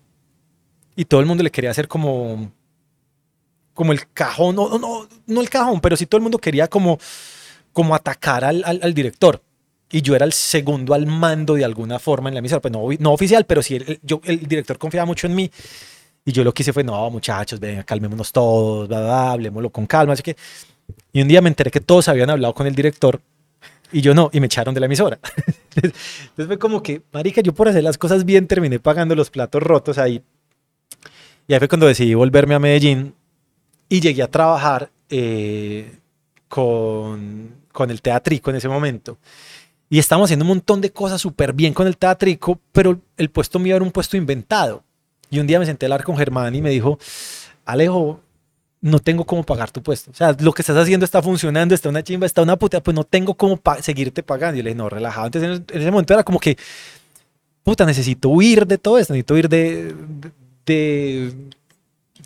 Y todo el mundo le quería hacer como, como el cajón, no, no, no el cajón, pero sí todo el mundo quería como, como atacar al, director. Y yo era el segundo al mando de alguna forma en la emisora, pues no, no oficial, pero sí el director confiaba mucho en mí. Y yo lo que hice fue, no, muchachos, venga, calmémonos todos, bla, bla, hablemoslo con calma. Así que, y un día me enteré que todos habían hablado con el director y yo no, y me echaron de la emisora. <laughs> Entonces fue como que, marica, yo por hacer las cosas bien terminé pagando los platos rotos ahí. Y ahí fue cuando decidí volverme a Medellín y llegué a trabajar eh, con, con el teatrico en ese momento. Y estábamos haciendo un montón de cosas súper bien con el teatrico, pero el puesto mío era un puesto inventado. Y un día me senté a hablar con Germán y me dijo, Alejo, no tengo cómo pagar tu puesto. O sea, lo que estás haciendo está funcionando, está una chimba, está una puta, pues no tengo cómo seguirte pagando. Y le dije, no, relajado. Entonces en, ese momento era como que, puta, necesito huir de todo esto, necesito huir de, de,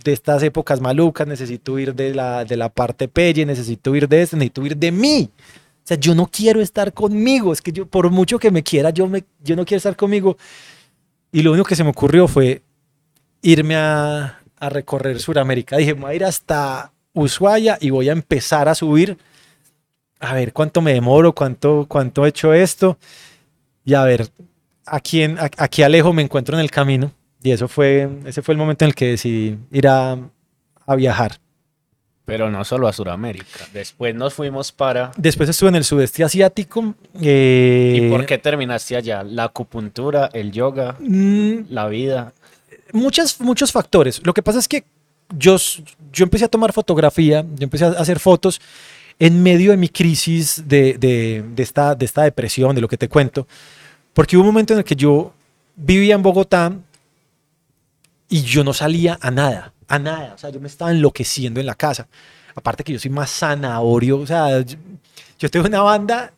de estas épocas malucas, necesito huir de la, de la parte pelle, necesito huir de esto, necesito huir de mí. O sea, yo no quiero estar conmigo, es que yo, por mucho que me quiera, yo, me, yo no quiero estar conmigo. Y lo único que se me ocurrió fue irme a, a recorrer Sudamérica. Dije, voy a ir hasta Ushuaia y voy a empezar a subir. A ver cuánto me demoro, cuánto, cuánto he hecho esto. Y a ver, aquí, en, aquí alejo me encuentro en el camino. Y eso fue, ese fue el momento en el que decidí ir a, a viajar. Pero no solo a Sudamérica. Después nos fuimos para. Después estuve en el sudeste asiático. Eh, ¿Y por qué terminaste allá? ¿La acupuntura, el yoga, mm, la vida? Muchas, muchos factores. Lo que pasa es que yo, yo empecé a tomar fotografía, yo empecé a hacer fotos en medio de mi crisis de, de, esta, de esta depresión, de lo que te cuento, porque hubo un momento en el que yo vivía en Bogotá y yo no salía a nada, a nada, o sea, yo me estaba enloqueciendo en la casa. Aparte que yo soy más zanahorio, o sea, yo, yo tengo una banda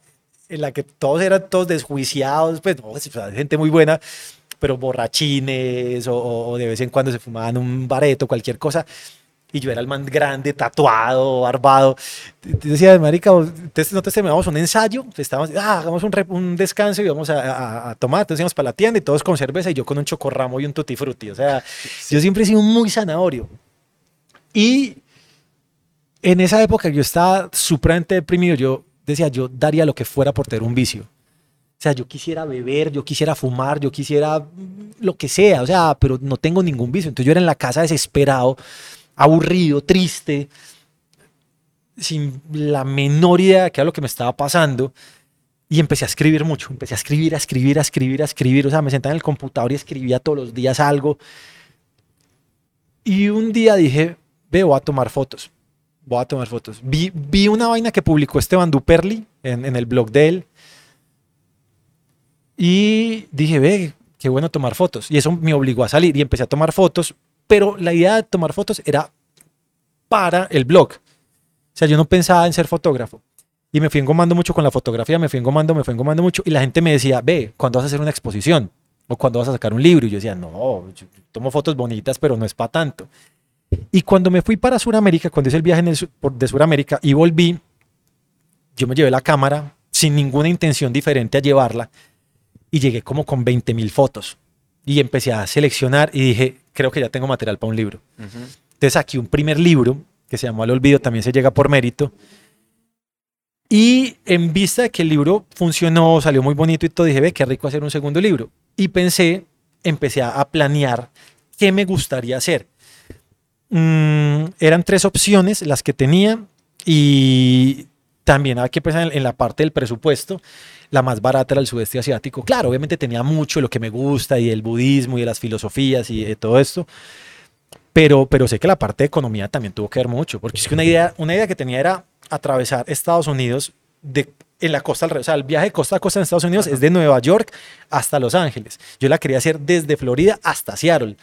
en la que todos eran todos desjuiciados, pues, no, gente muy buena, pero borrachines o, de vez en cuando se fumaban un bareto, cualquier cosa. Y yo era el más grande, tatuado, barbado. Te decía, marica, entonces nosotros terminamos un ensayo, estábamos, ah, hagamos un, un, descanso y vamos a, a, tomar. Entonces íbamos para la tienda y todos con cerveza y yo con un chocorramo y un tutti frutti. O sea, yo siempre he sido muy zanahorio. Y en esa época yo estaba supremamente deprimido. Yo decía, yo daría lo que fuera por tener un vicio. O sea, yo quisiera beber, yo quisiera fumar, yo quisiera lo que sea, o sea, pero no tengo ningún vicio. Entonces yo era en la casa desesperado, aburrido, triste, sin la menor idea de qué era lo que me estaba pasando. Y empecé a escribir mucho, empecé a escribir, a escribir, a escribir, a escribir. O sea, me sentaba en el computador y escribía todos los días algo. Y un día dije, ve, voy a tomar fotos. Voy a tomar fotos. Vi, vi una vaina que publicó Esteban Duperli en, en el blog de él y dije, ve, qué bueno tomar fotos. Y eso me obligó a salir y empecé a tomar fotos, pero la idea de tomar fotos era para el blog. O sea, yo no pensaba en ser fotógrafo. Y me fui engomando mucho con la fotografía, me fui engomando, me fui engomando mucho. Y la gente me decía, ve, ¿cuándo vas a hacer una exposición? O ¿cuándo vas a sacar un libro? Y yo decía, no, tomo fotos bonitas, pero no es para tanto. Y cuando me fui para Sudamérica, cuando hice el viaje de Sudamérica y volví, yo me llevé la cámara sin ninguna intención diferente a llevarla y llegué como con 20 mil fotos. Y empecé a seleccionar y dije, creo que ya tengo material para un libro. Entonces aquí un primer libro que se llamó Al Olvido, también se llega por mérito. Y en vista de que el libro funcionó, salió muy bonito y todo, dije, ve, qué rico hacer un segundo libro. Y pensé, empecé a planear qué me gustaría hacer. Mm, eran tres opciones las que tenía y también hay que pensar en la parte del presupuesto la más barata era el sudeste asiático. Claro, obviamente tenía mucho de lo que me gusta y el budismo y de las filosofías y de todo esto. Pero, pero sé que la parte de economía también tuvo que ver mucho, porque es que una idea, una idea que tenía era atravesar Estados Unidos de, en la costa al O sea, el viaje de costa a costa en Estados Unidos es de Nueva York hasta Los Ángeles. Yo la quería hacer desde Florida hasta Seattle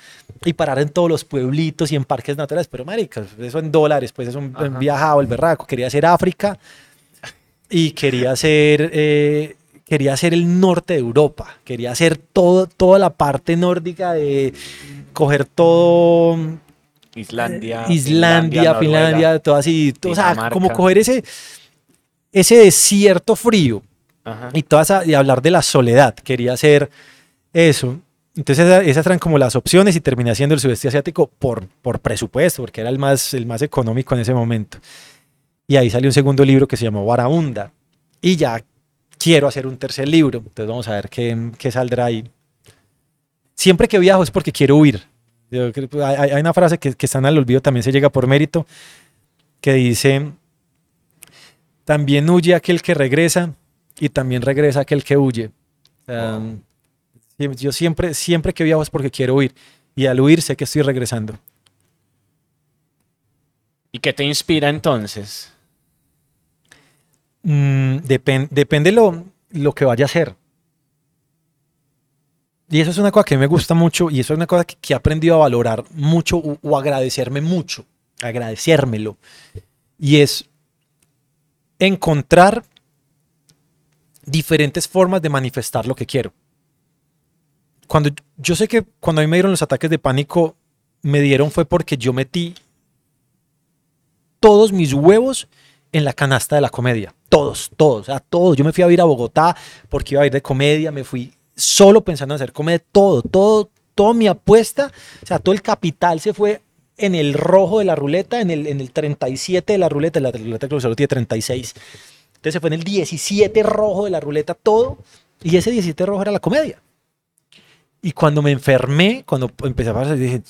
y parar en todos los pueblitos y en parques naturales. Pero, marica, eso en dólares, pues es un, viajado, el berraco. Quería hacer África y quería hacer, eh, quería hacer el norte de Europa, quería hacer todo, toda la parte nórdica de coger todo Islandia, Islandia, Finlandia, Noruega. todo así, o sea, como coger ese, ese desierto frío Ajá. y, toda esa- y hablar de la soledad, quería hacer eso. Entonces esa- esas eran como las opciones y terminé haciendo el sudeste asiático por, por presupuesto, porque era el más, el más económico en ese momento. Y ahí salió un segundo libro que se llamó Barahunda. Y ya quiero hacer un tercer libro, entonces vamos a ver qué, qué saldrá ahí. Siempre que viajo es porque quiero huir. Yo que Hay, hay una frase que, que está en el olvido, también se llega por mérito, que dice, también huye aquel que regresa y también regresa aquel que huye. Yo siempre, siempre que viajo es porque quiero huir y al huir sé que estoy regresando. ¿Y qué te inspira entonces? Mm, depen- depende lo, lo que vaya a hacer. Y eso es una cosa que me gusta mucho y eso es una cosa que, que he aprendido a valorar mucho o, o agradecerme mucho, agradecérmelo. Y es encontrar diferentes formas de manifestar lo que quiero. Cuando yo sé que cuando a mí me dieron los ataques de pánico, me dieron fue porque yo metí todos mis huevos en la canasta de la comedia. Todos, todos, sea, todos. Yo me fui a ir a Bogotá porque iba a ir de comedia, me fui solo pensando en hacer comedia, todo, todo, toda mi apuesta, o sea, todo el capital se fue en el rojo de la ruleta, en el, en el 37 de la ruleta, la ruleta que solo tiene 36. Entonces se fue en el 17 rojo de la ruleta todo, y ese 17 rojo era la comedia. Y cuando me enfermé, cuando empecé a pasar, dije,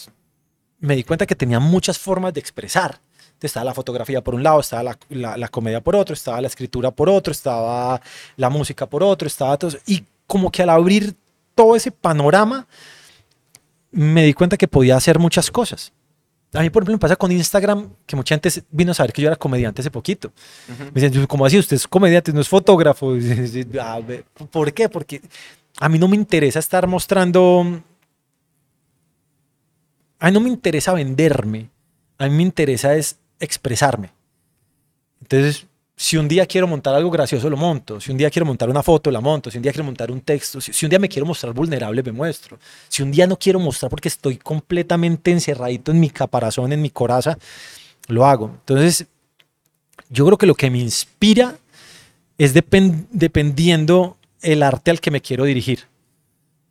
me di cuenta que tenía muchas formas de expresar. Estaba la fotografía por un lado, estaba la, la- la comedia por otro, estaba la escritura por otro, estaba la música por otro, estaba todo. Y como que al abrir todo ese panorama, me di cuenta que podía hacer muchas cosas. A mí, por ejemplo, me pasa con Instagram, que mucha gente vino a saber que yo era comediante hace poquito. Me dicen, ¿cómo así? Usted es comediante, no es fotógrafo. <laughs> "Ah, ¿Por qué? Porque a mí no me interesa estar mostrando. A mí no me interesa venderme. A mí me interesa es expresarme. Entonces, si un día quiero montar algo gracioso, lo monto. Si un día quiero montar una foto, la monto. Si un día quiero montar un texto. Si, un día me quiero mostrar vulnerable, me muestro. Si un día no quiero mostrar porque estoy completamente encerradito en mi caparazón, en mi coraza, lo hago. Entonces, yo creo que lo que me inspira es depen- dependiendo el arte al que me quiero dirigir.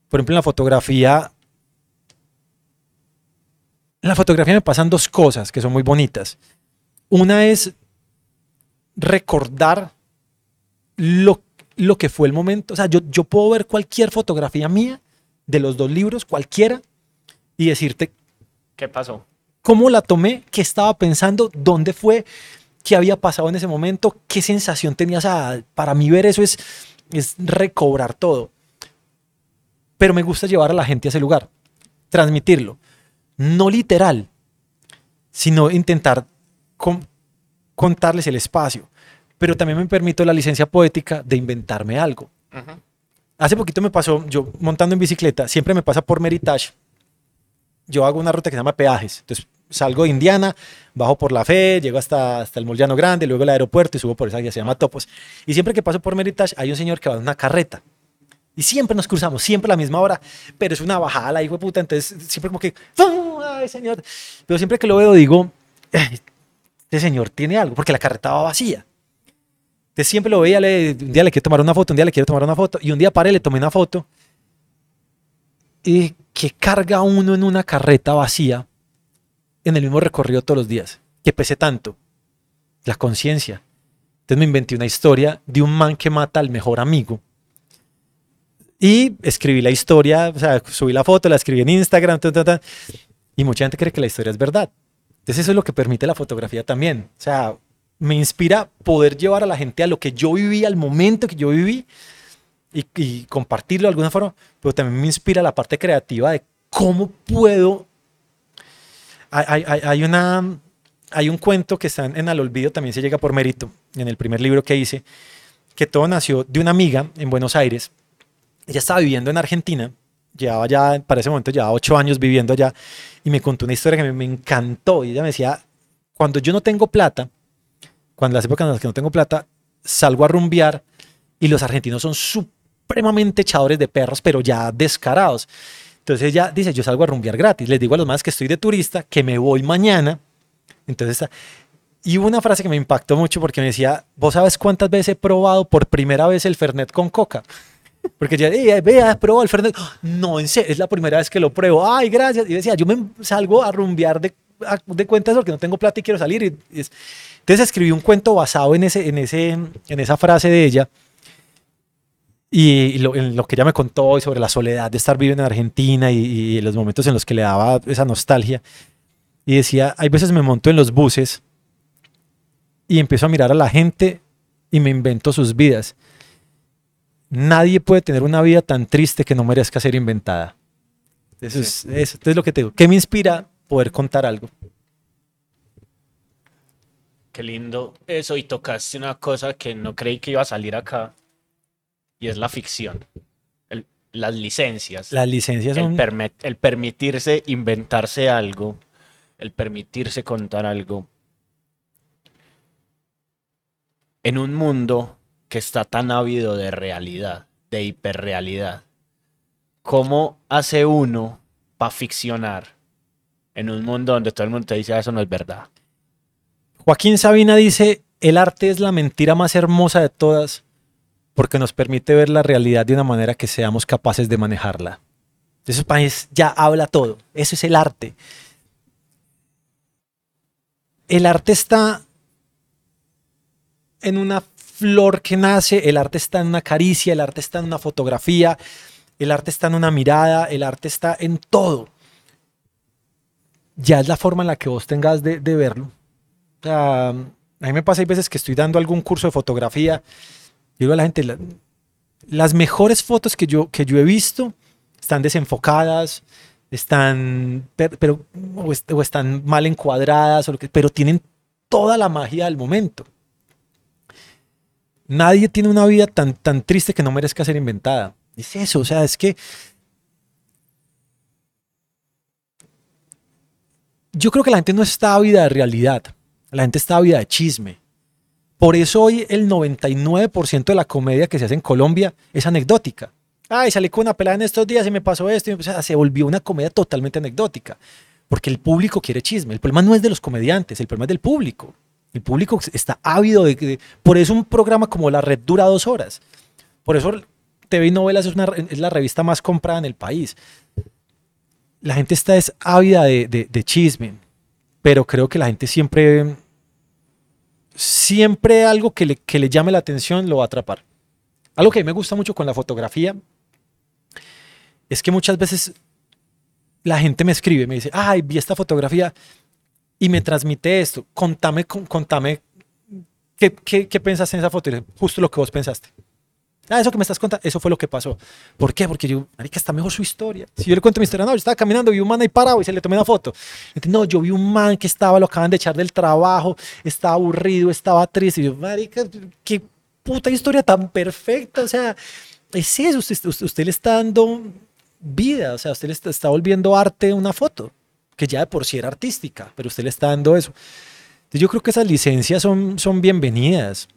Por ejemplo, en la fotografía, en la fotografía me pasan dos cosas que son muy bonitas. Una es recordar lo, lo que fue el momento. O sea, yo, yo puedo ver cualquier fotografía mía de los dos libros, cualquiera, y decirte ¿Qué pasó? cómo la tomé, qué estaba pensando, dónde fue, qué había pasado en ese momento, qué sensación tenía. O sea, para mí ver eso es, es recobrar todo. Pero me gusta llevar a la gente a ese lugar, transmitirlo. No literal, sino intentar con- contarles el espacio. Pero también me permito la licencia poética de inventarme algo. Hace poquito me pasó, yo montando en bicicleta, siempre me pasa por Meritage. Yo hago una ruta que se llama peajes. Entonces salgo de Indiana, bajo por la Fe, llego hasta, hasta el Mollano Grande, luego el aeropuerto y subo por esa que se llama Topos. Y siempre que paso por Meritage hay un señor que va en una carreta. Y siempre nos cruzamos, siempre a la misma hora, pero es una bajada, la hijo de puta. Entonces siempre como que. ¡ay, señor! Pero siempre que lo veo digo, "Ay, este señor tiene algo, porque la carreta va vacía. Entonces siempre lo veía, le, un día le quiero tomar una foto, un día le quiero tomar una foto, y un día paré, le tomé una foto. Y que carga uno en una carreta vacía en el mismo recorrido todos los días, que pese tanto, la conciencia. Entonces me inventé una historia de un man que mata al mejor amigo. Y escribí la historia, o sea, subí la foto, la escribí en Instagram, ta, ta, y mucha gente cree que la historia es verdad. Entonces eso es lo que permite la fotografía también. O sea, me inspira poder llevar a la gente a lo que yo viví, al momento que yo viví, y, y compartirlo de alguna forma, pero también me inspira la parte creativa de cómo puedo... Hay, una, hay un cuento que está en, Al Olvido, también se llega por mérito, en el primer libro que hice, que todo nació de una amiga en Buenos Aires. Ella estaba viviendo en Argentina, llevaba ya, para ese momento, llevaba ocho años viviendo allá, y me contó una historia que me, me encantó. Y ella me decía, cuando yo no tengo plata, cuando las épocas en las que no tengo plata, salgo a rumbear y los argentinos son supremamente echadores de perros, pero ya descarados. Entonces ella dice, yo salgo a rumbear gratis. Les digo a los más que estoy de turista, que me voy mañana. Entonces. Y hubo una frase que me impactó mucho porque me decía, ¿vos sabes cuántas veces he probado por primera vez el Fernet con coca? Porque ya, vea, has el Fernet. No, en serio, es la primera vez que lo pruebo. Ay, gracias. Y decía, yo me salgo a rumbear de, de cuentas porque no tengo plata y quiero salir. entonces escribí un cuento basado en, ese, en, ese, en esa frase de ella y lo, en lo que ella me contó y sobre la soledad de estar viviendo en Argentina y, y, los momentos en los que le daba esa nostalgia. Y decía, hay veces me monto en los buses y empiezo a mirar a la gente y me invento sus vidas. Nadie puede tener una vida tan triste que no merezca ser inventada. Eso, es, eso es lo que te digo. ¿Qué me inspira poder contar algo? Qué lindo eso. Y tocaste una cosa que no creí que iba a salir acá y es la ficción. las licencias. Las licencias son... El, el permitirse inventarse algo, el permitirse contar algo. En un mundo que está tan ávido de realidad, de hiperrealidad, ¿cómo hace uno para ficcionar en un mundo donde todo el mundo te dice ah, eso no es verdad? Joaquín Sabina dice, el arte es la mentira más hermosa de todas porque nos permite ver la realidad de una manera que seamos capaces de manejarla. País ya habla todo. Eso es el arte. El arte está en una flor que nace, el arte está en una caricia, el arte está en una fotografía, el arte está en una mirada, el arte está en todo. Ya es la forma en la que vos tengas de, verlo. a mí me pasa hay veces que estoy dando algún curso de fotografía digo a la gente, las mejores fotos que yo, que yo he visto están desenfocadas, están, pero, o, están mal encuadradas, o pero tienen toda la magia del momento. Nadie tiene una vida tan, tan triste que no merezca ser inventada. Es eso, o sea, es que yo creo que la gente no está ávida de realidad, la gente está ávida de chisme. Por eso hoy el 99% de la comedia que se hace en Colombia es anecdótica. Ay, salí con una pelada en estos días y me pasó esto. Y se volvió una comedia totalmente anecdótica. Porque el público quiere chisme. El problema no es de los comediantes, el problema es del público. El público está ávido de, por eso un programa como La Red dura dos horas. Por eso TV Novelas es, la revista más comprada en el país. La gente está es ávida de, de chisme, pero creo que la gente siempre siempre algo que le, que le llame la atención lo va a atrapar. Algo que me gusta mucho con la fotografía es que muchas veces la gente me escribe, me dice, ay, vi esta fotografía y me transmite esto, contame, contame qué, qué, qué pensaste en esa foto, justo lo que vos pensaste. Ah, eso que me estás contando, eso fue lo que pasó. ¿Por qué? Porque yo, marica, está mejor su historia. Si yo le cuento mi historia, no, yo estaba caminando, vi un man ahí parado y se le tomé una foto. no, yo vi un man que estaba, lo acaban de echar del trabajo, estaba aburrido, estaba triste. Y yo, marica, qué puta historia tan perfecta. O sea, es eso, usted, usted, le está dando vida, o sea, usted le está, está volviendo arte una foto, que ya de por sí era artística, pero usted le está dando eso. Entonces yo creo que esas licencias son, son bienvenidas.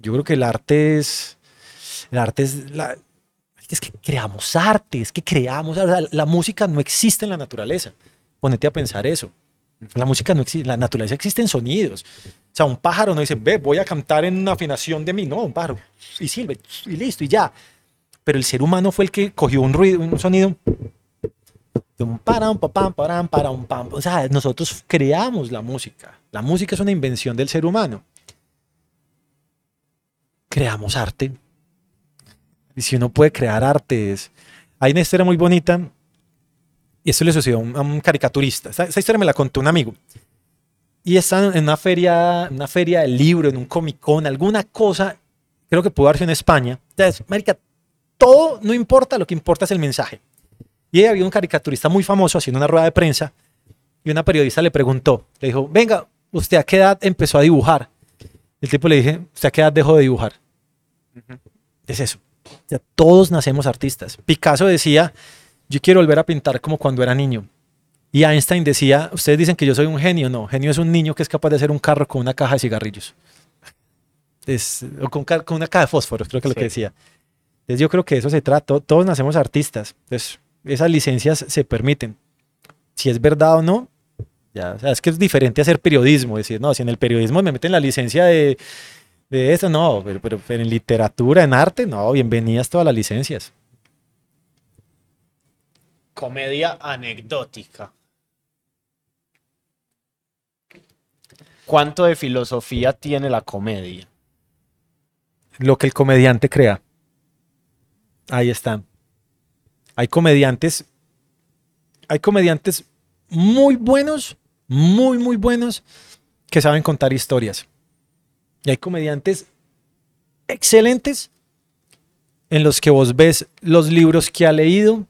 Yo creo que el arte es el arte es la, es que creamos arte, es que creamos, la, música no existe en la naturaleza. Ponete a pensar eso. La música no existe, la naturaleza existe en sonidos. O sea, un pájaro no dice, ve, voy a cantar en una afinación de mí. No, un pájaro. Y silbe, y listo, y ya. Pero el ser humano fue el que cogió un ruido, un sonido. O sea, nosotros creamos la música. La música es una invención del ser humano. Creamos arte y si uno puede crear artes. Hay una historia muy bonita, y esto le sucedió a un, caricaturista. Esta, historia me la contó un amigo. Y están en una feria, una feria del libro, en un Comic Con, alguna cosa, creo que pudo darse en España. Entonces, marica, todo no importa, lo que importa es el mensaje. Y había un caricaturista muy famoso haciendo una rueda de prensa y una periodista le preguntó, le dijo, venga, ¿usted a qué edad empezó a dibujar? El tipo le dije, ¿usted a qué edad dejó de dibujar? Es eso todos nacemos artistas. Picasso decía, yo quiero volver a pintar como cuando era niño. Y Einstein decía, ustedes dicen que yo soy un genio. No, genio es un niño que es capaz de hacer un carro con una caja de cigarrillos. Es, o con, una caja de fósforos, creo que es lo que decía. Entonces yo creo que eso se trata, todos nacemos artistas, entonces esas licencias se permiten. Si es verdad o no, ya, o sea, es que es diferente hacer periodismo, decir, no, si en el periodismo me meten la licencia de, de eso, no, pero, pero, pero en literatura, en arte, no, bienvenidas todas las licencias. Comedia anecdótica. ¿Cuánto de filosofía tiene la comedia? Lo que el comediante crea. Ahí están. Hay comediantes, hay comediantes muy buenos, muy, muy buenos, que saben contar historias. Y hay comediantes excelentes en los que vos ves los libros que ha leído,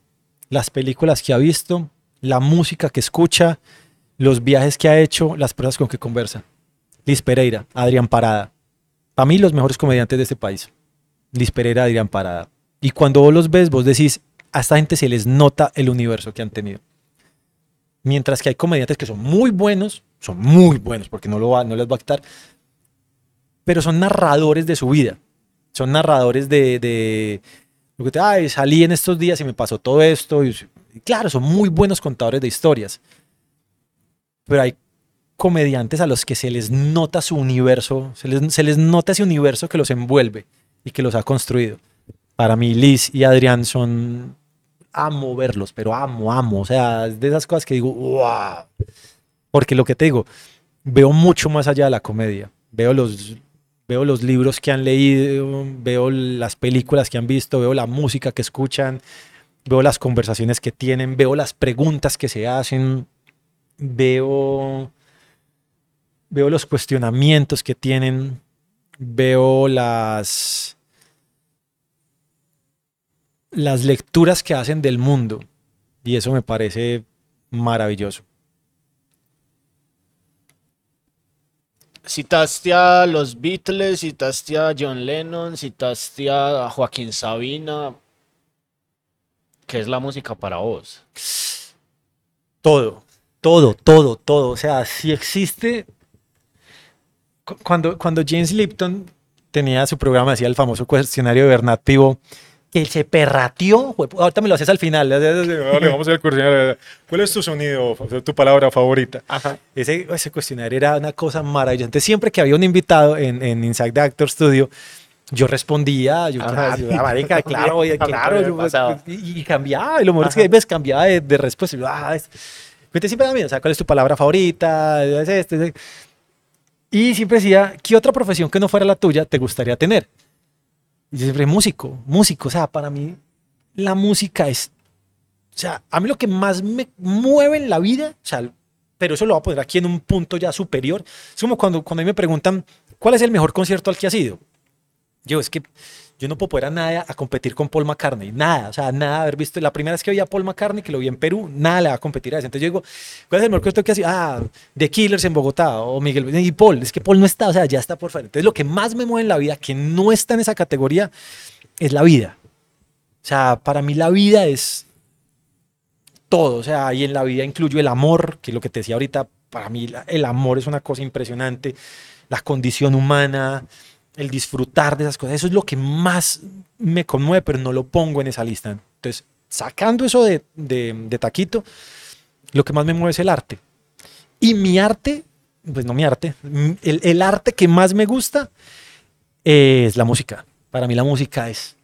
las películas que ha visto, la música que escucha, los viajes que ha hecho, las personas con que conversa. Liz Pereira, Adrián Parada. Para mí los mejores comediantes de este país. Liz Pereira, Adrián Parada. Y cuando vos los ves, vos decís, a esta gente se les nota el universo que han tenido. Mientras que hay comediantes que son muy buenos, son muy buenos, porque no, lo va, no les va a quitar, pero son narradores de su vida. Son narradores de, ay, salí en estos días y me pasó todo esto. Y, claro, son muy buenos contadores de historias. Pero hay comediantes a los que se les nota su universo, se les nota ese universo que los envuelve y que los ha construido para mí Liz y Adrián son, amo verlos, pero amo, amo, o sea, de esas cosas que digo, porque lo que te digo, veo mucho más allá de la comedia, veo los, veo los libros que han leído, veo las películas que han visto, veo la música que escuchan, veo las conversaciones que tienen, veo las preguntas que se hacen, veo, veo los cuestionamientos que tienen, veo las las lecturas que hacen del mundo. Y eso me parece maravilloso. Citaste a los Beatles, citaste a John Lennon, citaste a Joaquín Sabina. ¿Qué es la música para vos? Todo, todo, todo, todo. O sea, si existe... Cuando, cuando James Lipton tenía su programa, hacía el famoso cuestionario de Bernat Pivot, que se perrateó. Ahorita me lo haces al final. Vale, <laughs> vamos a ver cuestionario. ¿Cuál es tu sonido, tu palabra favorita? Ajá. Ese, ese cuestionario era una cosa maravillosa. Siempre que había un invitado en, en Inside the Actor Studio, yo respondía, yo, Ajá, claro, ah, marica, <laughs> claro, claro, yo, y, y, cambiaba, y lo mejor es que a veces cambiaba de, de respuesta. Y yo, ah, es, siempre mí, o sea, ¿cuál es tu palabra favorita? Es este, Y siempre decía, ¿qué otra profesión que no fuera la tuya te gustaría tener? Y siempre músico, músico. O sea, para mí la música es, o sea, a mí lo que más me mueve en la vida, o sea, pero eso lo voy a poner aquí en un punto ya superior. Es como cuando, cuando a mí me preguntan, ¿cuál es el mejor concierto al que has ido? Yo, es que yo no puedo poder a nada a competir con Paul McCartney, nada, o sea, nada, haber visto, la primera vez que vi a Paul McCartney, que lo vi en Perú, nada le va a competir a ese. Entonces yo digo, ¿cuál es el mejor concierto que has ido? Ah, The Killers en Bogotá, o Miguel, y Paul, es que Paul no está, o sea, ya está por fuera. Entonces lo que más me mueve en la vida, que no está en esa categoría, es la vida. O sea, para mí la vida es todo, o sea, y en la vida incluyo el amor, que es lo que te decía ahorita, para mí el amor es una cosa impresionante, la condición humana, el disfrutar de esas cosas, eso es lo que más me conmueve, pero no lo pongo en esa lista. Entonces, sacando eso de, de, taquito, lo que más me mueve es el arte. Y mi arte, pues no mi arte, el, el arte que más me gusta es la música. Para mí la música es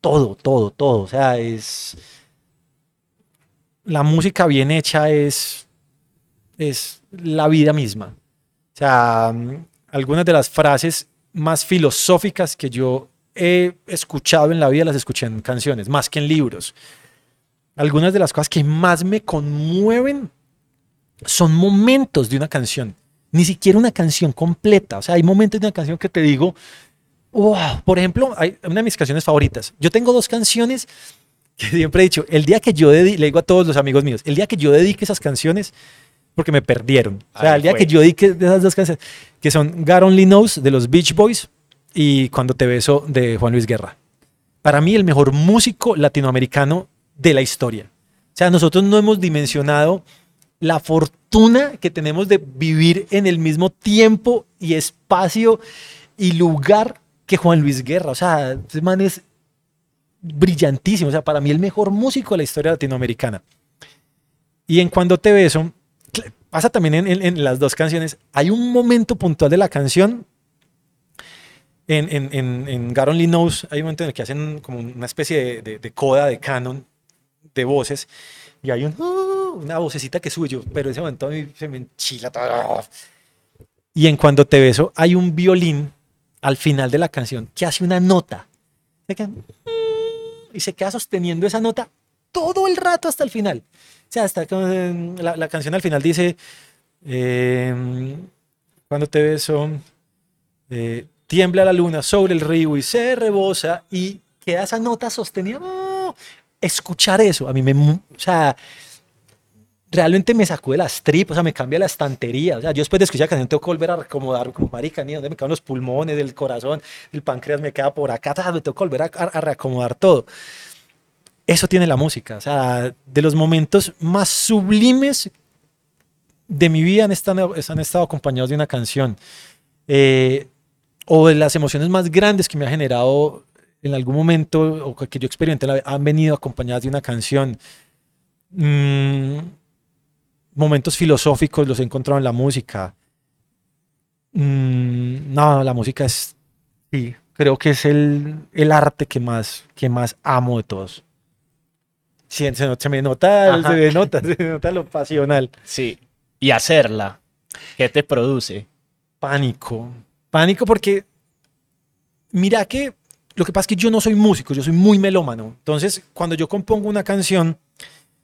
todo, todo, todo. O sea, es... La música bien hecha es, es la vida misma. O sea, algunas de las frases más filosóficas que yo he escuchado en la vida las escuché en canciones, más que en libros. Algunas de las cosas que más me conmueven son momentos de una canción, ni siquiera una canción completa. O sea, hay momentos de una canción que te digo, wow, por ejemplo, hay una de mis canciones favoritas. Yo tengo dos canciones que siempre he dicho, el día que yo dedique, le digo a todos los amigos míos, el día que yo dedique esas canciones, porque me perdieron. O sea, el día que yo dedique de esas dos canciones, que son God Only Knows de los Beach Boys y Cuando te beso de Juan Luis Guerra. Para mí el mejor músico latinoamericano de la historia. O sea, nosotros no hemos dimensionado la fortuna que tenemos de vivir en el mismo tiempo y espacio y lugar que Juan Luis Guerra. O sea, ese man es brillantísimo, o sea, para mí el mejor músico de la historia latinoamericana. Y en Cuando te beso, pasa también en, las dos canciones, hay un momento puntual de la canción. En, en, en, God Only Knows hay un momento en el que hacen como una especie de, coda, de canon, de voces, y hay uh, una vocecita que sube yo, pero ese momento se me enchila todo. Y en Cuando te beso hay un violín al final de la canción que hace una nota. Y se queda sosteniendo esa nota todo el rato hasta el final. O sea, hasta la, la canción al final dice, eh, cuando te beso, eh, tiembla la luna sobre el río y se rebosa y queda esa nota sostenida. escuchar eso, a mí me, o sea, realmente me sacó de las tripas, o sea, me cambia la estantería. O sea, yo después de escuchar la canción tengo que volver a acomodar como marica, ni donde me quedan los pulmones, el corazón, el páncreas me queda por acá, me tengo que volver a, a reacomodar todo. Eso tiene la música, o sea, de los momentos más sublimes de mi vida han estado, han estado acompañados de una canción. Eh, o de las emociones más grandes que me ha generado en algún momento o que yo experimenté han venido acompañadas de una canción. Mm, momentos filosóficos los he encontrado en la música. Mm, no, la música es, sí, creo que es el, el arte que más, que más amo de todos. Sí, se, me nota, se me nota, se me nota lo pasional. Sí. Y hacerla, ¿qué te produce? Pánico. Pánico porque, mira que lo que pasa es que yo no soy músico, yo soy muy melómano. Entonces, cuando yo compongo una canción,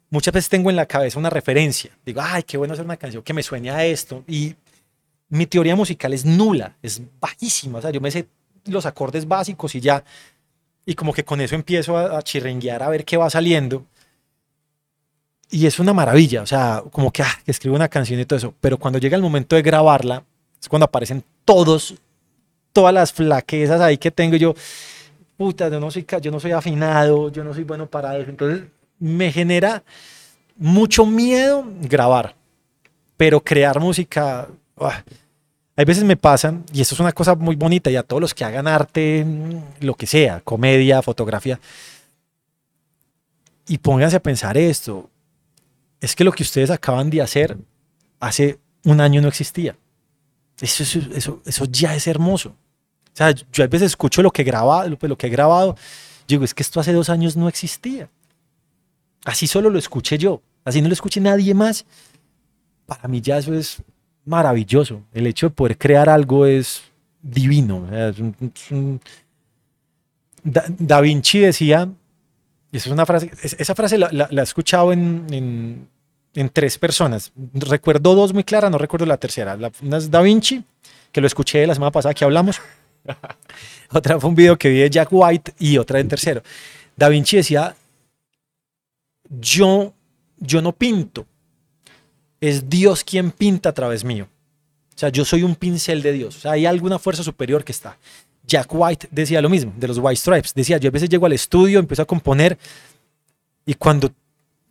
muchas veces tengo en la cabeza una referencia. Digo, ay, qué bueno hacer una canción que me sueñe a esto. Y mi teoría musical es nula, es bajísima. O sea, yo me sé los acordes básicos y ya. Y como que con eso empiezo a, a chirrenguear a ver qué va saliendo y es una maravilla, o sea, como que, ah, escribo una canción y todo eso, pero cuando llega el momento de grabarla, es cuando aparecen todos, todas las flaquezas ahí que tengo yo, puta, yo no soy, yo no soy afinado, yo no soy bueno para eso, entonces me genera mucho miedo grabar, pero crear música, ah, hay veces me pasan, y esto es una cosa muy bonita, y a todos los que hagan arte, lo que sea, comedia, fotografía, y pónganse a pensar esto, es que lo que ustedes acaban de hacer hace un año no existía. Eso, eso, eso, ya es hermoso. O sea, yo a veces escucho lo que, graba, lo, lo que he grabado, digo, es que esto hace dos años no existía. Así solo lo escuché yo, así no lo escuché nadie más. Para mí ya eso es maravilloso. El hecho de poder crear algo es divino. da, Vinci decía, y esa es una frase, esa frase la, he escuchado en, tres personas. Recuerdo dos muy claras, no recuerdo la tercera. una es Da Vinci, que lo escuché la semana pasada que hablamos. <laughs> otra fue un video que vi de Jack White y otra en tercero. Da Vinci decía, yo, yo no pinto, es Dios quien pinta a través mío. O sea, yo soy un pincel de Dios. O sea, hay alguna fuerza superior que está. Jack White decía lo mismo, de los White Stripes. Decía, yo a veces llego al estudio, empiezo a componer y cuando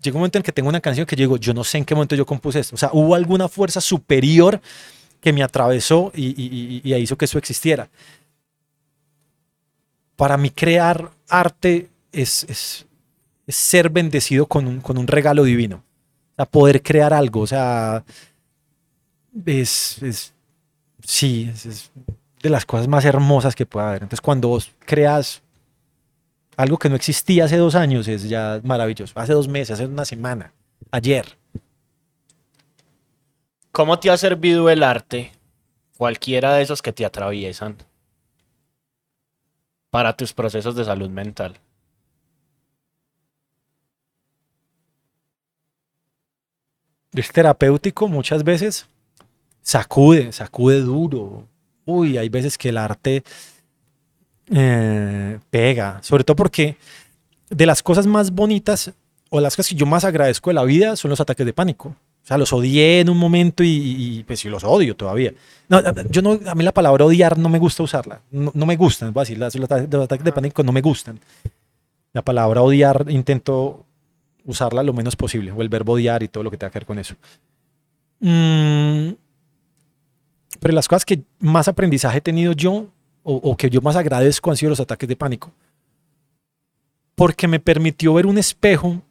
llega un momento en que tengo una canción que llego, yo no sé en qué momento yo compuse esto. O sea, hubo alguna fuerza superior que me atravesó y, hizo que eso existiera. Para mí crear arte es, ser bendecido con un, regalo divino. O poder crear algo, o sea, es, es sí, es, de las cosas más hermosas que puede haber. Entonces, cuando vos creas algo que no existía hace dos años, es ya maravilloso. Hace dos meses, hace una semana, ayer. ¿Cómo te ha servido el arte, cualquiera de esos que te atraviesan, para tus procesos de salud mental? Es terapéutico muchas veces. Sacude, sacude duro, uy, hay veces que el arte eh, pega, sobre todo porque de las cosas más bonitas o las cosas que yo más agradezco de la vida son los ataques de pánico. O sea, los odié en un momento y, pues sí los odio todavía. No, yo no, a mí la palabra odiar no me gusta usarla. No, me gustan, voy a decir, los, ataques de pánico no me gustan. La palabra odiar intento usarla lo menos posible, o el verbo odiar y todo lo que tenga que ver con eso. Mm, las cosas que más aprendizaje he tenido yo o, que yo más agradezco han sido los ataques de pánico. porque me permitió ver un espejo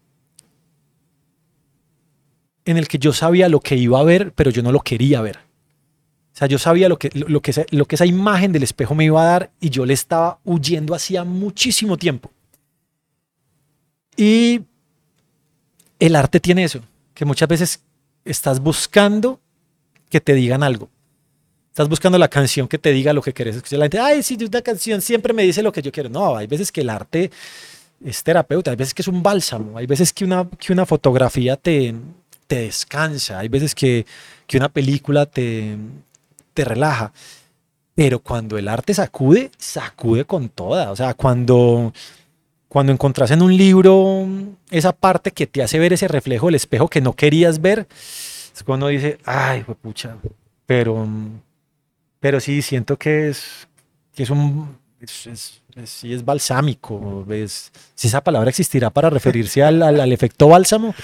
en el que yo sabía lo que iba a ver, pero yo no lo quería ver. O sea, yo sabía lo que, lo, que, lo que esa imagen del espejo me iba a dar y yo le estaba huyendo hacía muchísimo tiempo. Y el arte tiene eso, que muchas veces estás buscando que te digan algo. Estás buscando la canción que te diga lo que quieres escuchar. La gente, ay, sí, una canción siempre me dice lo que yo quiero. No, hay veces que el arte es terapeuta, hay veces que es un bálsamo, hay veces que una, que una fotografía te, te descansa, hay veces que, que una película te, te relaja. Pero cuando el arte sacude, sacude con toda. O sea, cuando, cuando encontrás en un libro esa parte que te hace ver ese reflejo del espejo que no querías ver, es cuando dice, ay, pucha, pero, pero sí siento que es, que es un, es, sí es balsámico, si esa palabra existirá para referirse al, al, efecto bálsamo,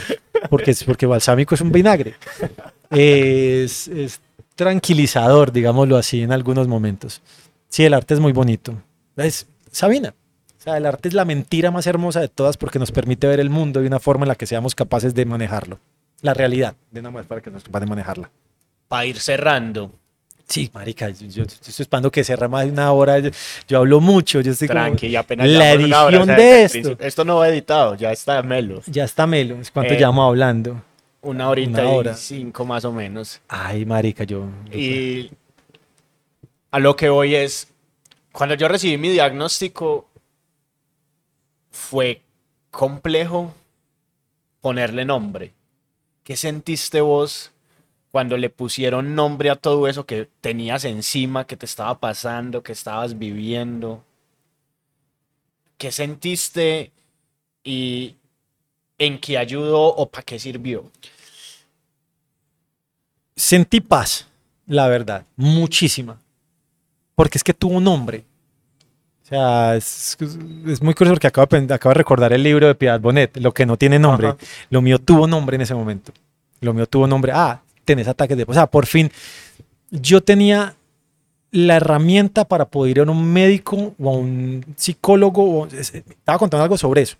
porque, es, porque balsámico es un vinagre. Es, es, tranquilizador, digámoslo así, en algunos momentos. Sí, el arte es muy bonito. Es Sabina. O sea, el arte es la mentira más hermosa de todas porque nos permite ver el mundo de una forma en la que seamos capaces de manejarlo la realidad de una mujer para que nos de manejarla. Para ir cerrando. Sí, marica, yo, estoy esperando que cierre más de una hora. Yo, hablo mucho, yo estoy Tranqui, apenas la edición de esto. Esto no va editado, ya está melo. Ya está melo. ¿Cuánto eh, llevamos hablando? Una horita hora. y cinco más o menos. Ay, marica, yo... y a lo que voy es, cuando yo recibí mi diagnóstico, fue complejo ponerle nombre ¿Qué sentiste vos cuando le pusieron nombre a todo eso que tenías encima, que te estaba pasando, que estabas viviendo? ¿Qué sentiste y en qué ayudó o para qué sirvió? Sentí paz, la verdad, muchísima. Porque es que tuvo un nombre. O sea, es, muy curioso porque acabo de, acabo de, recordar el libro de Piedad Bonet, lo que no tiene nombre. Lo mío tuvo nombre en ese momento. Lo mío tuvo nombre. Ah, tenés ataques de... O sea, por fin yo tenía la herramienta para poder ir a un médico o a un psicólogo. estaba contando algo sobre eso.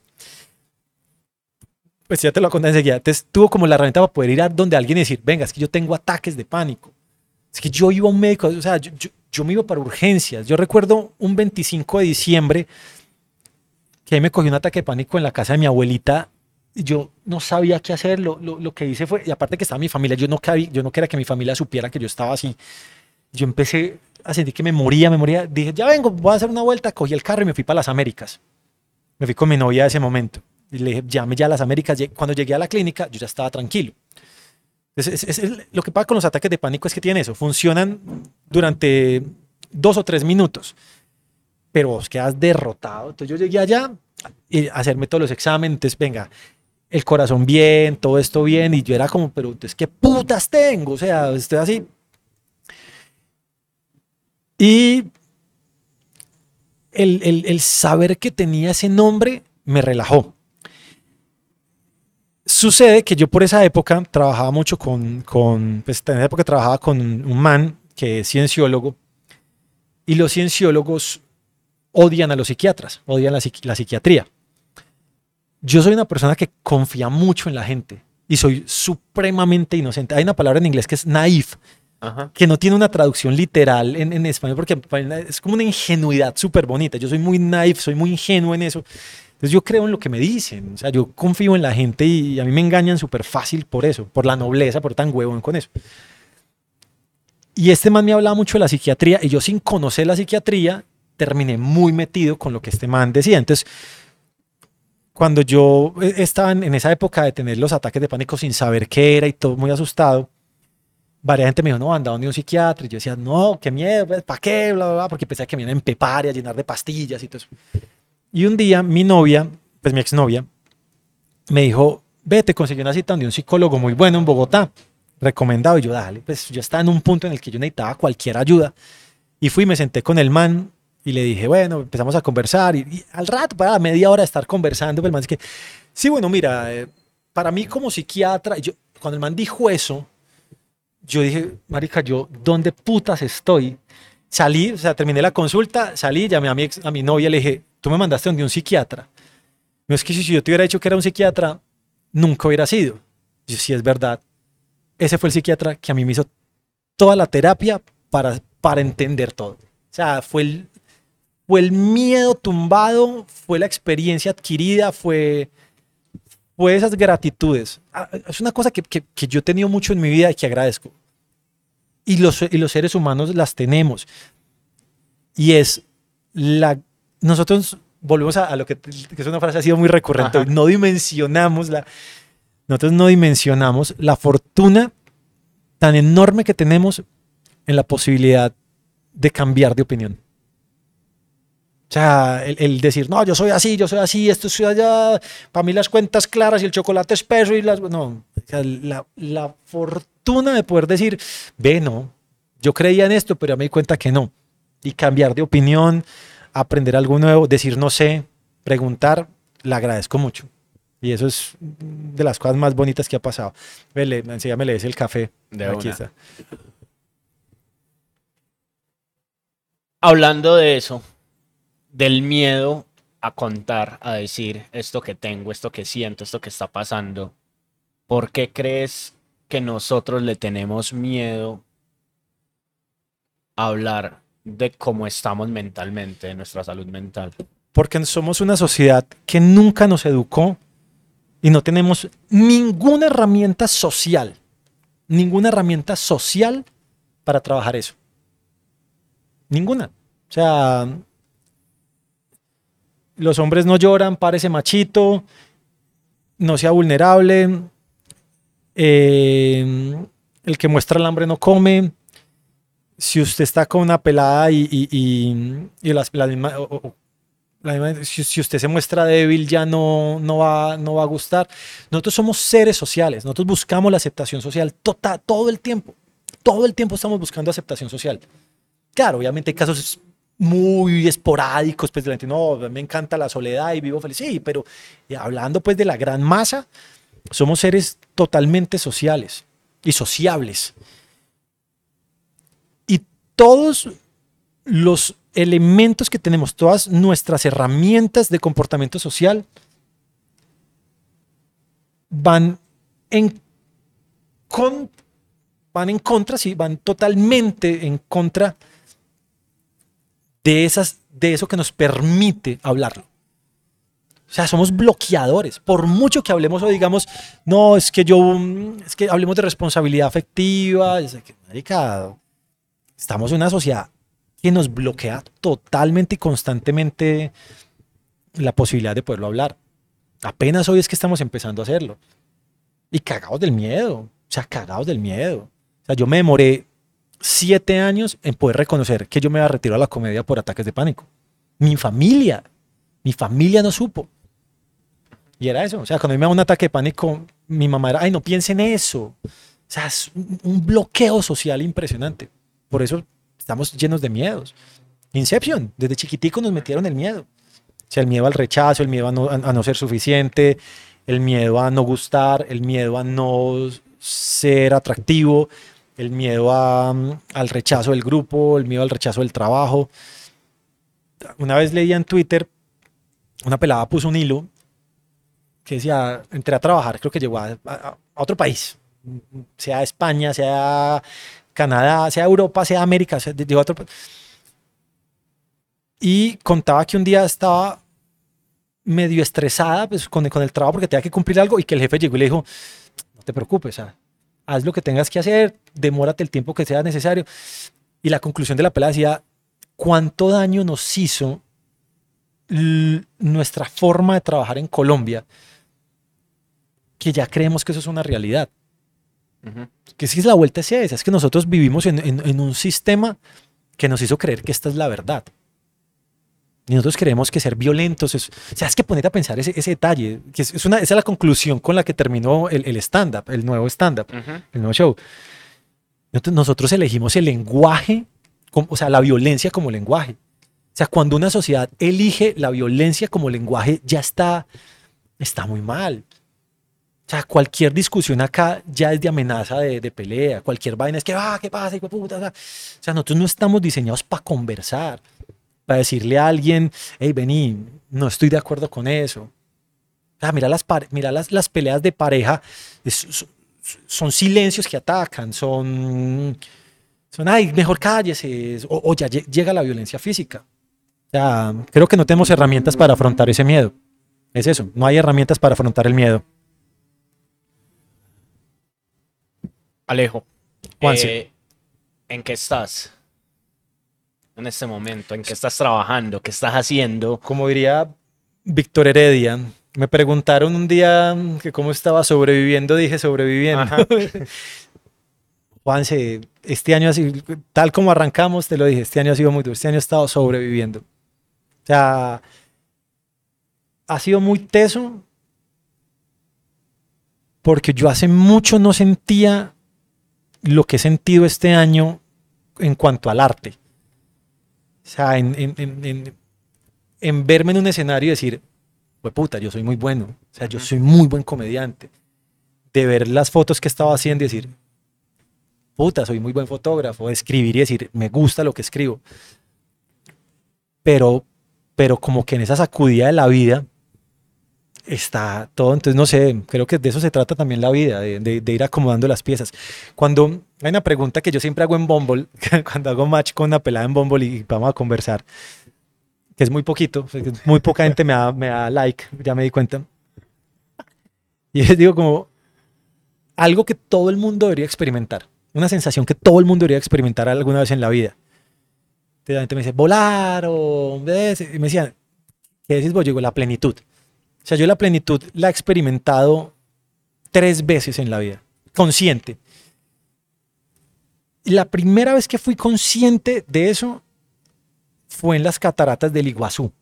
Pues ya te lo conté enseguida. Entonces tuvo como la herramienta para poder ir a donde alguien y decir, venga, es que yo tengo ataques de pánico. Es que yo iba a un médico, o sea, yo, yo me iba para urgencias. Yo recuerdo un 25 de diciembre que ahí me cogí un ataque de pánico en la casa de mi abuelita. Yo no sabía qué hacer. Lo, lo, que hice fue, y aparte que estaba mi familia, yo no, yo no quería que mi familia supiera que yo estaba así. Yo empecé a sentir que me moría, me moría. Dije, ya vengo, voy a hacer una vuelta. Cogí el carro y me fui para las Américas. Me fui con mi novia a ese momento. Y le dije, llame ya a las Américas. Cuando llegué a la clínica, yo ya estaba tranquilo. Es, lo que pasa con los ataques de pánico es que tienen eso, funcionan durante dos o tres minutos, pero vos quedas derrotado. Entonces yo llegué allá y a hacerme todos los exámenes, venga, el corazón bien, todo esto bien, y yo era como, pero es que putas tengo, o sea, estoy así. Y el, el, el saber que tenía ese nombre me relajó. Sucede que yo por esa época trabajaba mucho con, con pues en esa época trabajaba con un man que es cienciólogo y los cienciólogos odian a los psiquiatras, odian la, psiquiatría. Yo soy una persona que confía mucho en la gente y soy supremamente inocente. Hay una palabra en inglés que es naif, que no tiene una traducción literal en, en español porque es como una ingenuidad súper bonita. Yo soy muy naif, soy muy ingenuo en eso. Entonces yo creo en lo que me dicen, o sea, yo confío en la gente y a mí me engañan súper fácil por eso, por la nobleza, por tan huevón con eso. Y este man me hablaba mucho de la psiquiatría y yo sin conocer la psiquiatría terminé muy metido con lo que este man decía. Entonces, cuando yo eh, estaba en esa época de tener los ataques de pánico sin saber qué era y todo muy asustado, varias gente me dijo, no, anda ni un psiquiatra. Y yo decía, no, qué miedo, pues, ¿para qué? Bla, bla, bla, porque pensaba que me iban a empepar y a llenar de pastillas y todo eso. Y un día mi novia, pues mi exnovia, me dijo, vete, conseguí una cita de un psicólogo muy bueno en Bogotá, recomendado. Y yo, dale, pues yo estaba en un punto en el que yo necesitaba cualquier ayuda. Y fui, me senté con el man y le dije, bueno, empezamos a conversar. Y, al rato, para la media hora de estar conversando, pues el man dice que, sí, bueno, mira, eh, para mí como psiquiatra, yo, cuando el man dijo eso, yo dije, marica, yo, ¿dónde putas estoy? Salí, o sea, terminé la consulta, salí, llamé a mi, a mi novia, le dije, tú me mandaste donde un psiquiatra. No es que si yo te hubiera dicho que era un psiquiatra, nunca hubiera sido. Si sí es verdad. Ese fue el psiquiatra que a mí me hizo toda la terapia para, para entender todo. O sea, fue el, fue el miedo tumbado, fue la experiencia adquirida, fue, fue esas gratitudes. Ah, es una cosa que, que, que yo he tenido mucho en mi vida y que agradezco. Y los, y los seres humanos las tenemos. Y es la... Nosotros volvemos a, a lo que, que, es una frase ha sido muy recurrente. Ajá. No dimensionamos la... Nosotros no dimensionamos la fortuna tan enorme que tenemos en la posibilidad de cambiar de opinión. O sea, el, el, decir, no, yo soy así, yo soy así, esto soy allá, para mí las cuentas claras y el chocolate espeso y las... No, o sea, la, la, fortuna de poder decir, ve, no, yo creía en esto, pero ya me di cuenta que no. Y cambiar de opinión, aprender algo nuevo, decir no sé, preguntar, le agradezco mucho. Y eso es de las cosas más bonitas que ha pasado. Vele, enséñame, le des el café. De Aquí una. está. Hablando de eso, del miedo a contar, a decir esto que tengo, esto que siento, esto que está pasando, ¿por qué crees que nosotros le tenemos miedo a hablar de cómo estamos mentalmente, de nuestra salud mental? Porque somos una sociedad que nunca nos educó y no tenemos ninguna herramienta social, ninguna herramienta social para trabajar eso. Ninguna. O sea, los hombres no lloran, parece machito, no sea vulnerable, eh, el que muestra el hambre no come. Si usted está con una pelada y, las, la misma, si, usted se muestra débil ya no, no, va, no va a gustar. Nosotros somos seres sociales, nosotros buscamos la aceptación social total, todo el tiempo. Todo el tiempo estamos buscando aceptación social. Claro, obviamente hay casos muy esporádicos, pues de la gente, no, me encanta la soledad y vivo feliz. Sí, pero hablando pues de la gran masa, somos seres totalmente sociales y sociables. Y todos los elementos que tenemos, todas nuestras herramientas de comportamiento social van en, con, van en contra, sí, van totalmente en contra esas, de eso que nos permite hablarlo. O sea, somos bloqueadores. Por mucho que hablemos o digamos, no, es que yo, es que hablemos de responsabilidad afectiva, es que, marica, estamos en una sociedad que nos bloquea totalmente y constantemente la posibilidad de poderlo hablar. Apenas hoy es que estamos empezando a hacerlo. Y cagados del miedo. O sea, cagados del miedo. O sea, yo me demoré siete años en poder reconocer que yo me había retirado a la comedia por ataques de pánico. Mi familia, mi familia no supo. Y era eso. O sea, cuando me da un ataque de pánico, mi mamá era, ay, no piense en eso. O sea, es un bloqueo social impresionante. Por eso estamos llenos de miedos. Inception, desde chiquitico nos metieron el miedo. O sea, el miedo al rechazo, el miedo a no, a no ser suficiente, el miedo a no gustar, el miedo a no ser atractivo, el miedo a, al rechazo del grupo, el miedo al rechazo del trabajo. Una vez leía en Twitter, una pelada puso un hilo que decía, entré a trabajar, creo que llegó a, a, a otro país, sea España, sea Canadá, sea Europa, sea América, sea, llegó a otro país. Y contaba que un día estaba medio estresada pues, con, con el trabajo porque tenía que cumplir algo y que el jefe llegó y le dijo, no te preocupes, sea, haz lo que tengas que hacer, demórate el tiempo que sea necesario. Y la conclusión de la pelea decía, ¿cuánto daño nos hizo nuestra forma de trabajar en Colombia? Que ya creemos que eso es una realidad. Uh -huh. Que si es la vuelta hacia esa, es que nosotros vivimos en, en, en, un sistema que nos hizo creer que esta es la verdad. Y nosotros creemos que ser violentos es, o sea, es que ponerte a pensar ese, ese detalle, que es, es una, esa es la conclusión con la que terminó el, el stand-up, el nuevo stand-up, uh -huh. el nuevo show. Nosotros, nosotros elegimos el lenguaje, como, o sea, la violencia como lenguaje. O sea, cuando una sociedad elige la violencia como lenguaje, ya está, está muy mal. O sea, cualquier discusión acá ya es de amenaza de, de pelea, cualquier vaina es que, ah, ¿qué pasa? Hijo de puta? O sea, nosotros no estamos diseñados para conversar, para decirle a alguien, hey, vení, no estoy de acuerdo con eso. mira las, mira las, las peleas de pareja, son silencios que atacan, son, son ay, mejor calles, o, o, ya llega la violencia física. O sea, creo que no tenemos herramientas para afrontar ese miedo. Es eso, no hay herramientas para afrontar el miedo. Alejo, eh, ¿en qué estás? En este momento, ¿en qué estás trabajando? ¿Qué estás haciendo? Como diría Víctor Heredia, me preguntaron un día que cómo estaba sobreviviendo, dije sobreviviendo. <laughs> Juanse, este año así, tal como arrancamos, te lo dije, este año ha sido muy duro, este año he estado sobreviviendo. O sea, ha sido muy teso porque yo hace mucho no sentía lo que he sentido este año en cuanto al arte. O sea, en, verme en un escenario y decir, pues puta, yo soy muy bueno. O sea, yo soy muy buen comediante. De ver las fotos que estaba haciendo y decir, puta, soy muy buen fotógrafo. De escribir y decir, me gusta lo que escribo. Pero, pero como que en esa sacudida de la vida, está todo. Entonces, no sé, creo que de eso se trata también la vida, de, ir acomodando las piezas. Cuando hay una pregunta que yo siempre hago en Bumble, <laughs> cuando hago match con una pelada en Bumble y vamos a conversar, que es muy poquito, muy poca gente me da, me da like, ya me di cuenta. Y les digo como algo que todo el mundo debería experimentar, una sensación que todo el mundo debería experimentar alguna vez en la vida. Entonces la gente me dice, volar o... Y me decían, ¿qué decís vos? Yo digo, la plenitud. O sea, yo la plenitud la he experimentado tres veces en la vida, consciente. La primera vez que fui consciente de eso fue en las cataratas del Iguazú.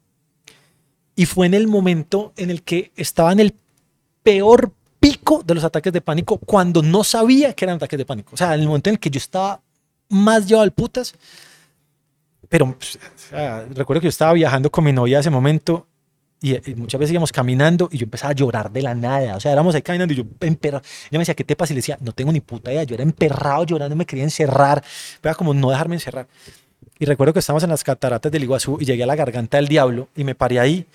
Y fue en el momento en el que estaba en el peor pico de los ataques de pánico cuando no sabía que eran ataques de pánico. O sea, en el momento en el que yo estaba más llevado al putas. Pero pues, recuerdo que yo estaba viajando con mi novia ese momento y, muchas veces íbamos caminando y yo empezaba a llorar de la nada. O sea, éramos ahí caminando y yo emperrado. Ella me decía, ¿qué te pasa? Y le decía, no tengo ni puta idea. Yo era emperrado llorando, me quería encerrar. Pero era como no dejarme encerrar. Y recuerdo que estábamos en las cataratas del Iguazú y llegué a la garganta del diablo y me paré ahí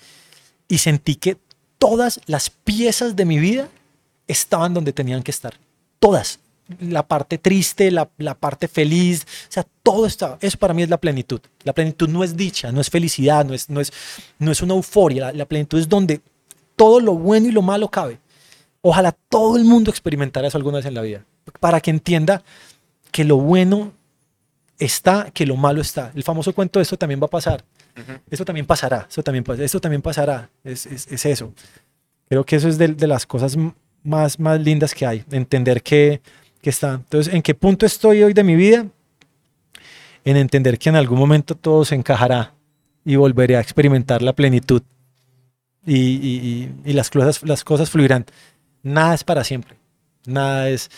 y sentí que todas las piezas de mi vida estaban donde tenían que estar. Todas la parte triste, la, parte feliz, o sea, todo está, eso para mí es la plenitud. La plenitud no es dicha, no es felicidad, no es, no es, no es una euforia, la, plenitud es donde todo lo bueno y lo malo cabe. Ojalá todo el mundo experimentara eso alguna vez en la vida, para que entienda que lo bueno está, que lo malo está. El famoso cuento esto también va a pasar. Eso también pasará, eso también, eso también pasará. Es, es, eso. Creo que eso es de, de las cosas más, más lindas que hay. Entender que que está. Entonces, ¿en qué punto estoy hoy de mi vida? En entender que en algún momento todo se encajará y volveré a experimentar la plenitud y, las, cosas, las cosas fluirán. Nada es para siempre. Nada es...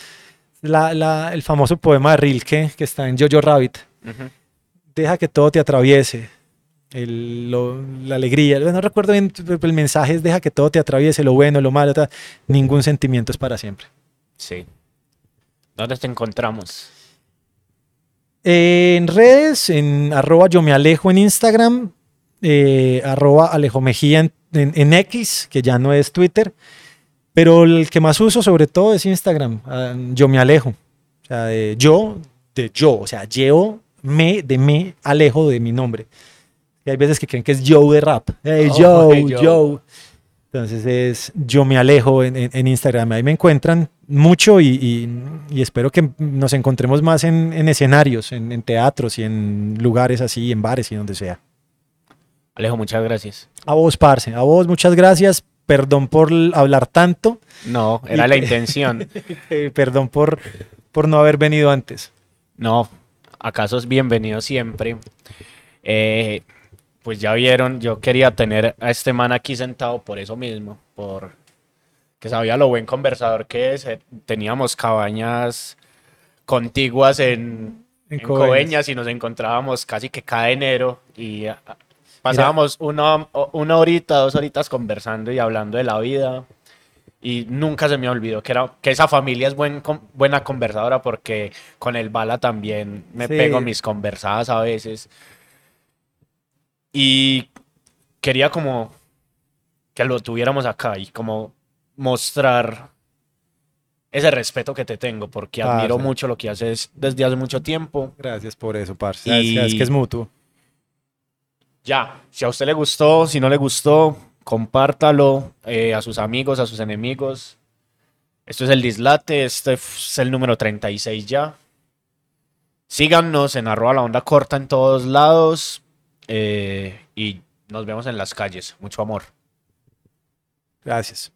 La, el famoso poema de Rilke que está en Jojo Rabbit. Deja que todo te atraviese. la alegría. No recuerdo bien el mensaje es deja que todo te atraviese, lo bueno, lo malo. Ningún sentimiento es para siempre. Sí. ¿Dónde te encontramos? en redes, en arroba yo me alejo en Instagram, eh, arroba Alejo Mejía en, X, que ya no es Twitter, pero el que más uso sobre todo es Instagram, ah, yo me alejo. O sea, de yo, de yo, o sea, yo me, de me, alejo de mi nombre. Y hay veces que creen que es Joe de rap. Hey, oh, Joe, Joe. Entonces es yo me alejo en, Instagram. Ahí me encuentran mucho y, espero que nos encontremos más en, escenarios, en, teatros y en lugares así, en bares y donde sea. Alejo, muchas gracias. A vos, Parce. A vos, muchas gracias. Perdón por hablar tanto. No, era la intención. <laughs> Perdón por, por no haber venido antes. No, acaso es bienvenido siempre. Eh, pues ya vieron, yo quería tener a este man aquí sentado por eso mismo, por que sabía lo buen conversador que es. Eh, teníamos cabañas contiguas en, en, Coveñas. y nos encontrábamos casi que cada enero y ah, pasábamos una, una horita, dos horitas conversando y hablando de la vida. Y nunca se me olvidó que, era, que esa familia es buen, buena conversadora porque con el bala también me pego mis conversadas a veces. Y quería como que lo tuviéramos acá y como mostrar ese respeto que te tengo, porque admiro mucho lo que haces desde hace mucho tiempo. Gracias por eso, parce. Y- Es que es mutuo. Ya, si a usted le gustó, si no le gustó, compártalo eh, a sus amigos, a sus enemigos. Esto es el Dislate, este es el número 36 ya. Síganos en arroba la onda corta en todos lados eh, y nos vemos en las calles. Mucho amor. Gracias.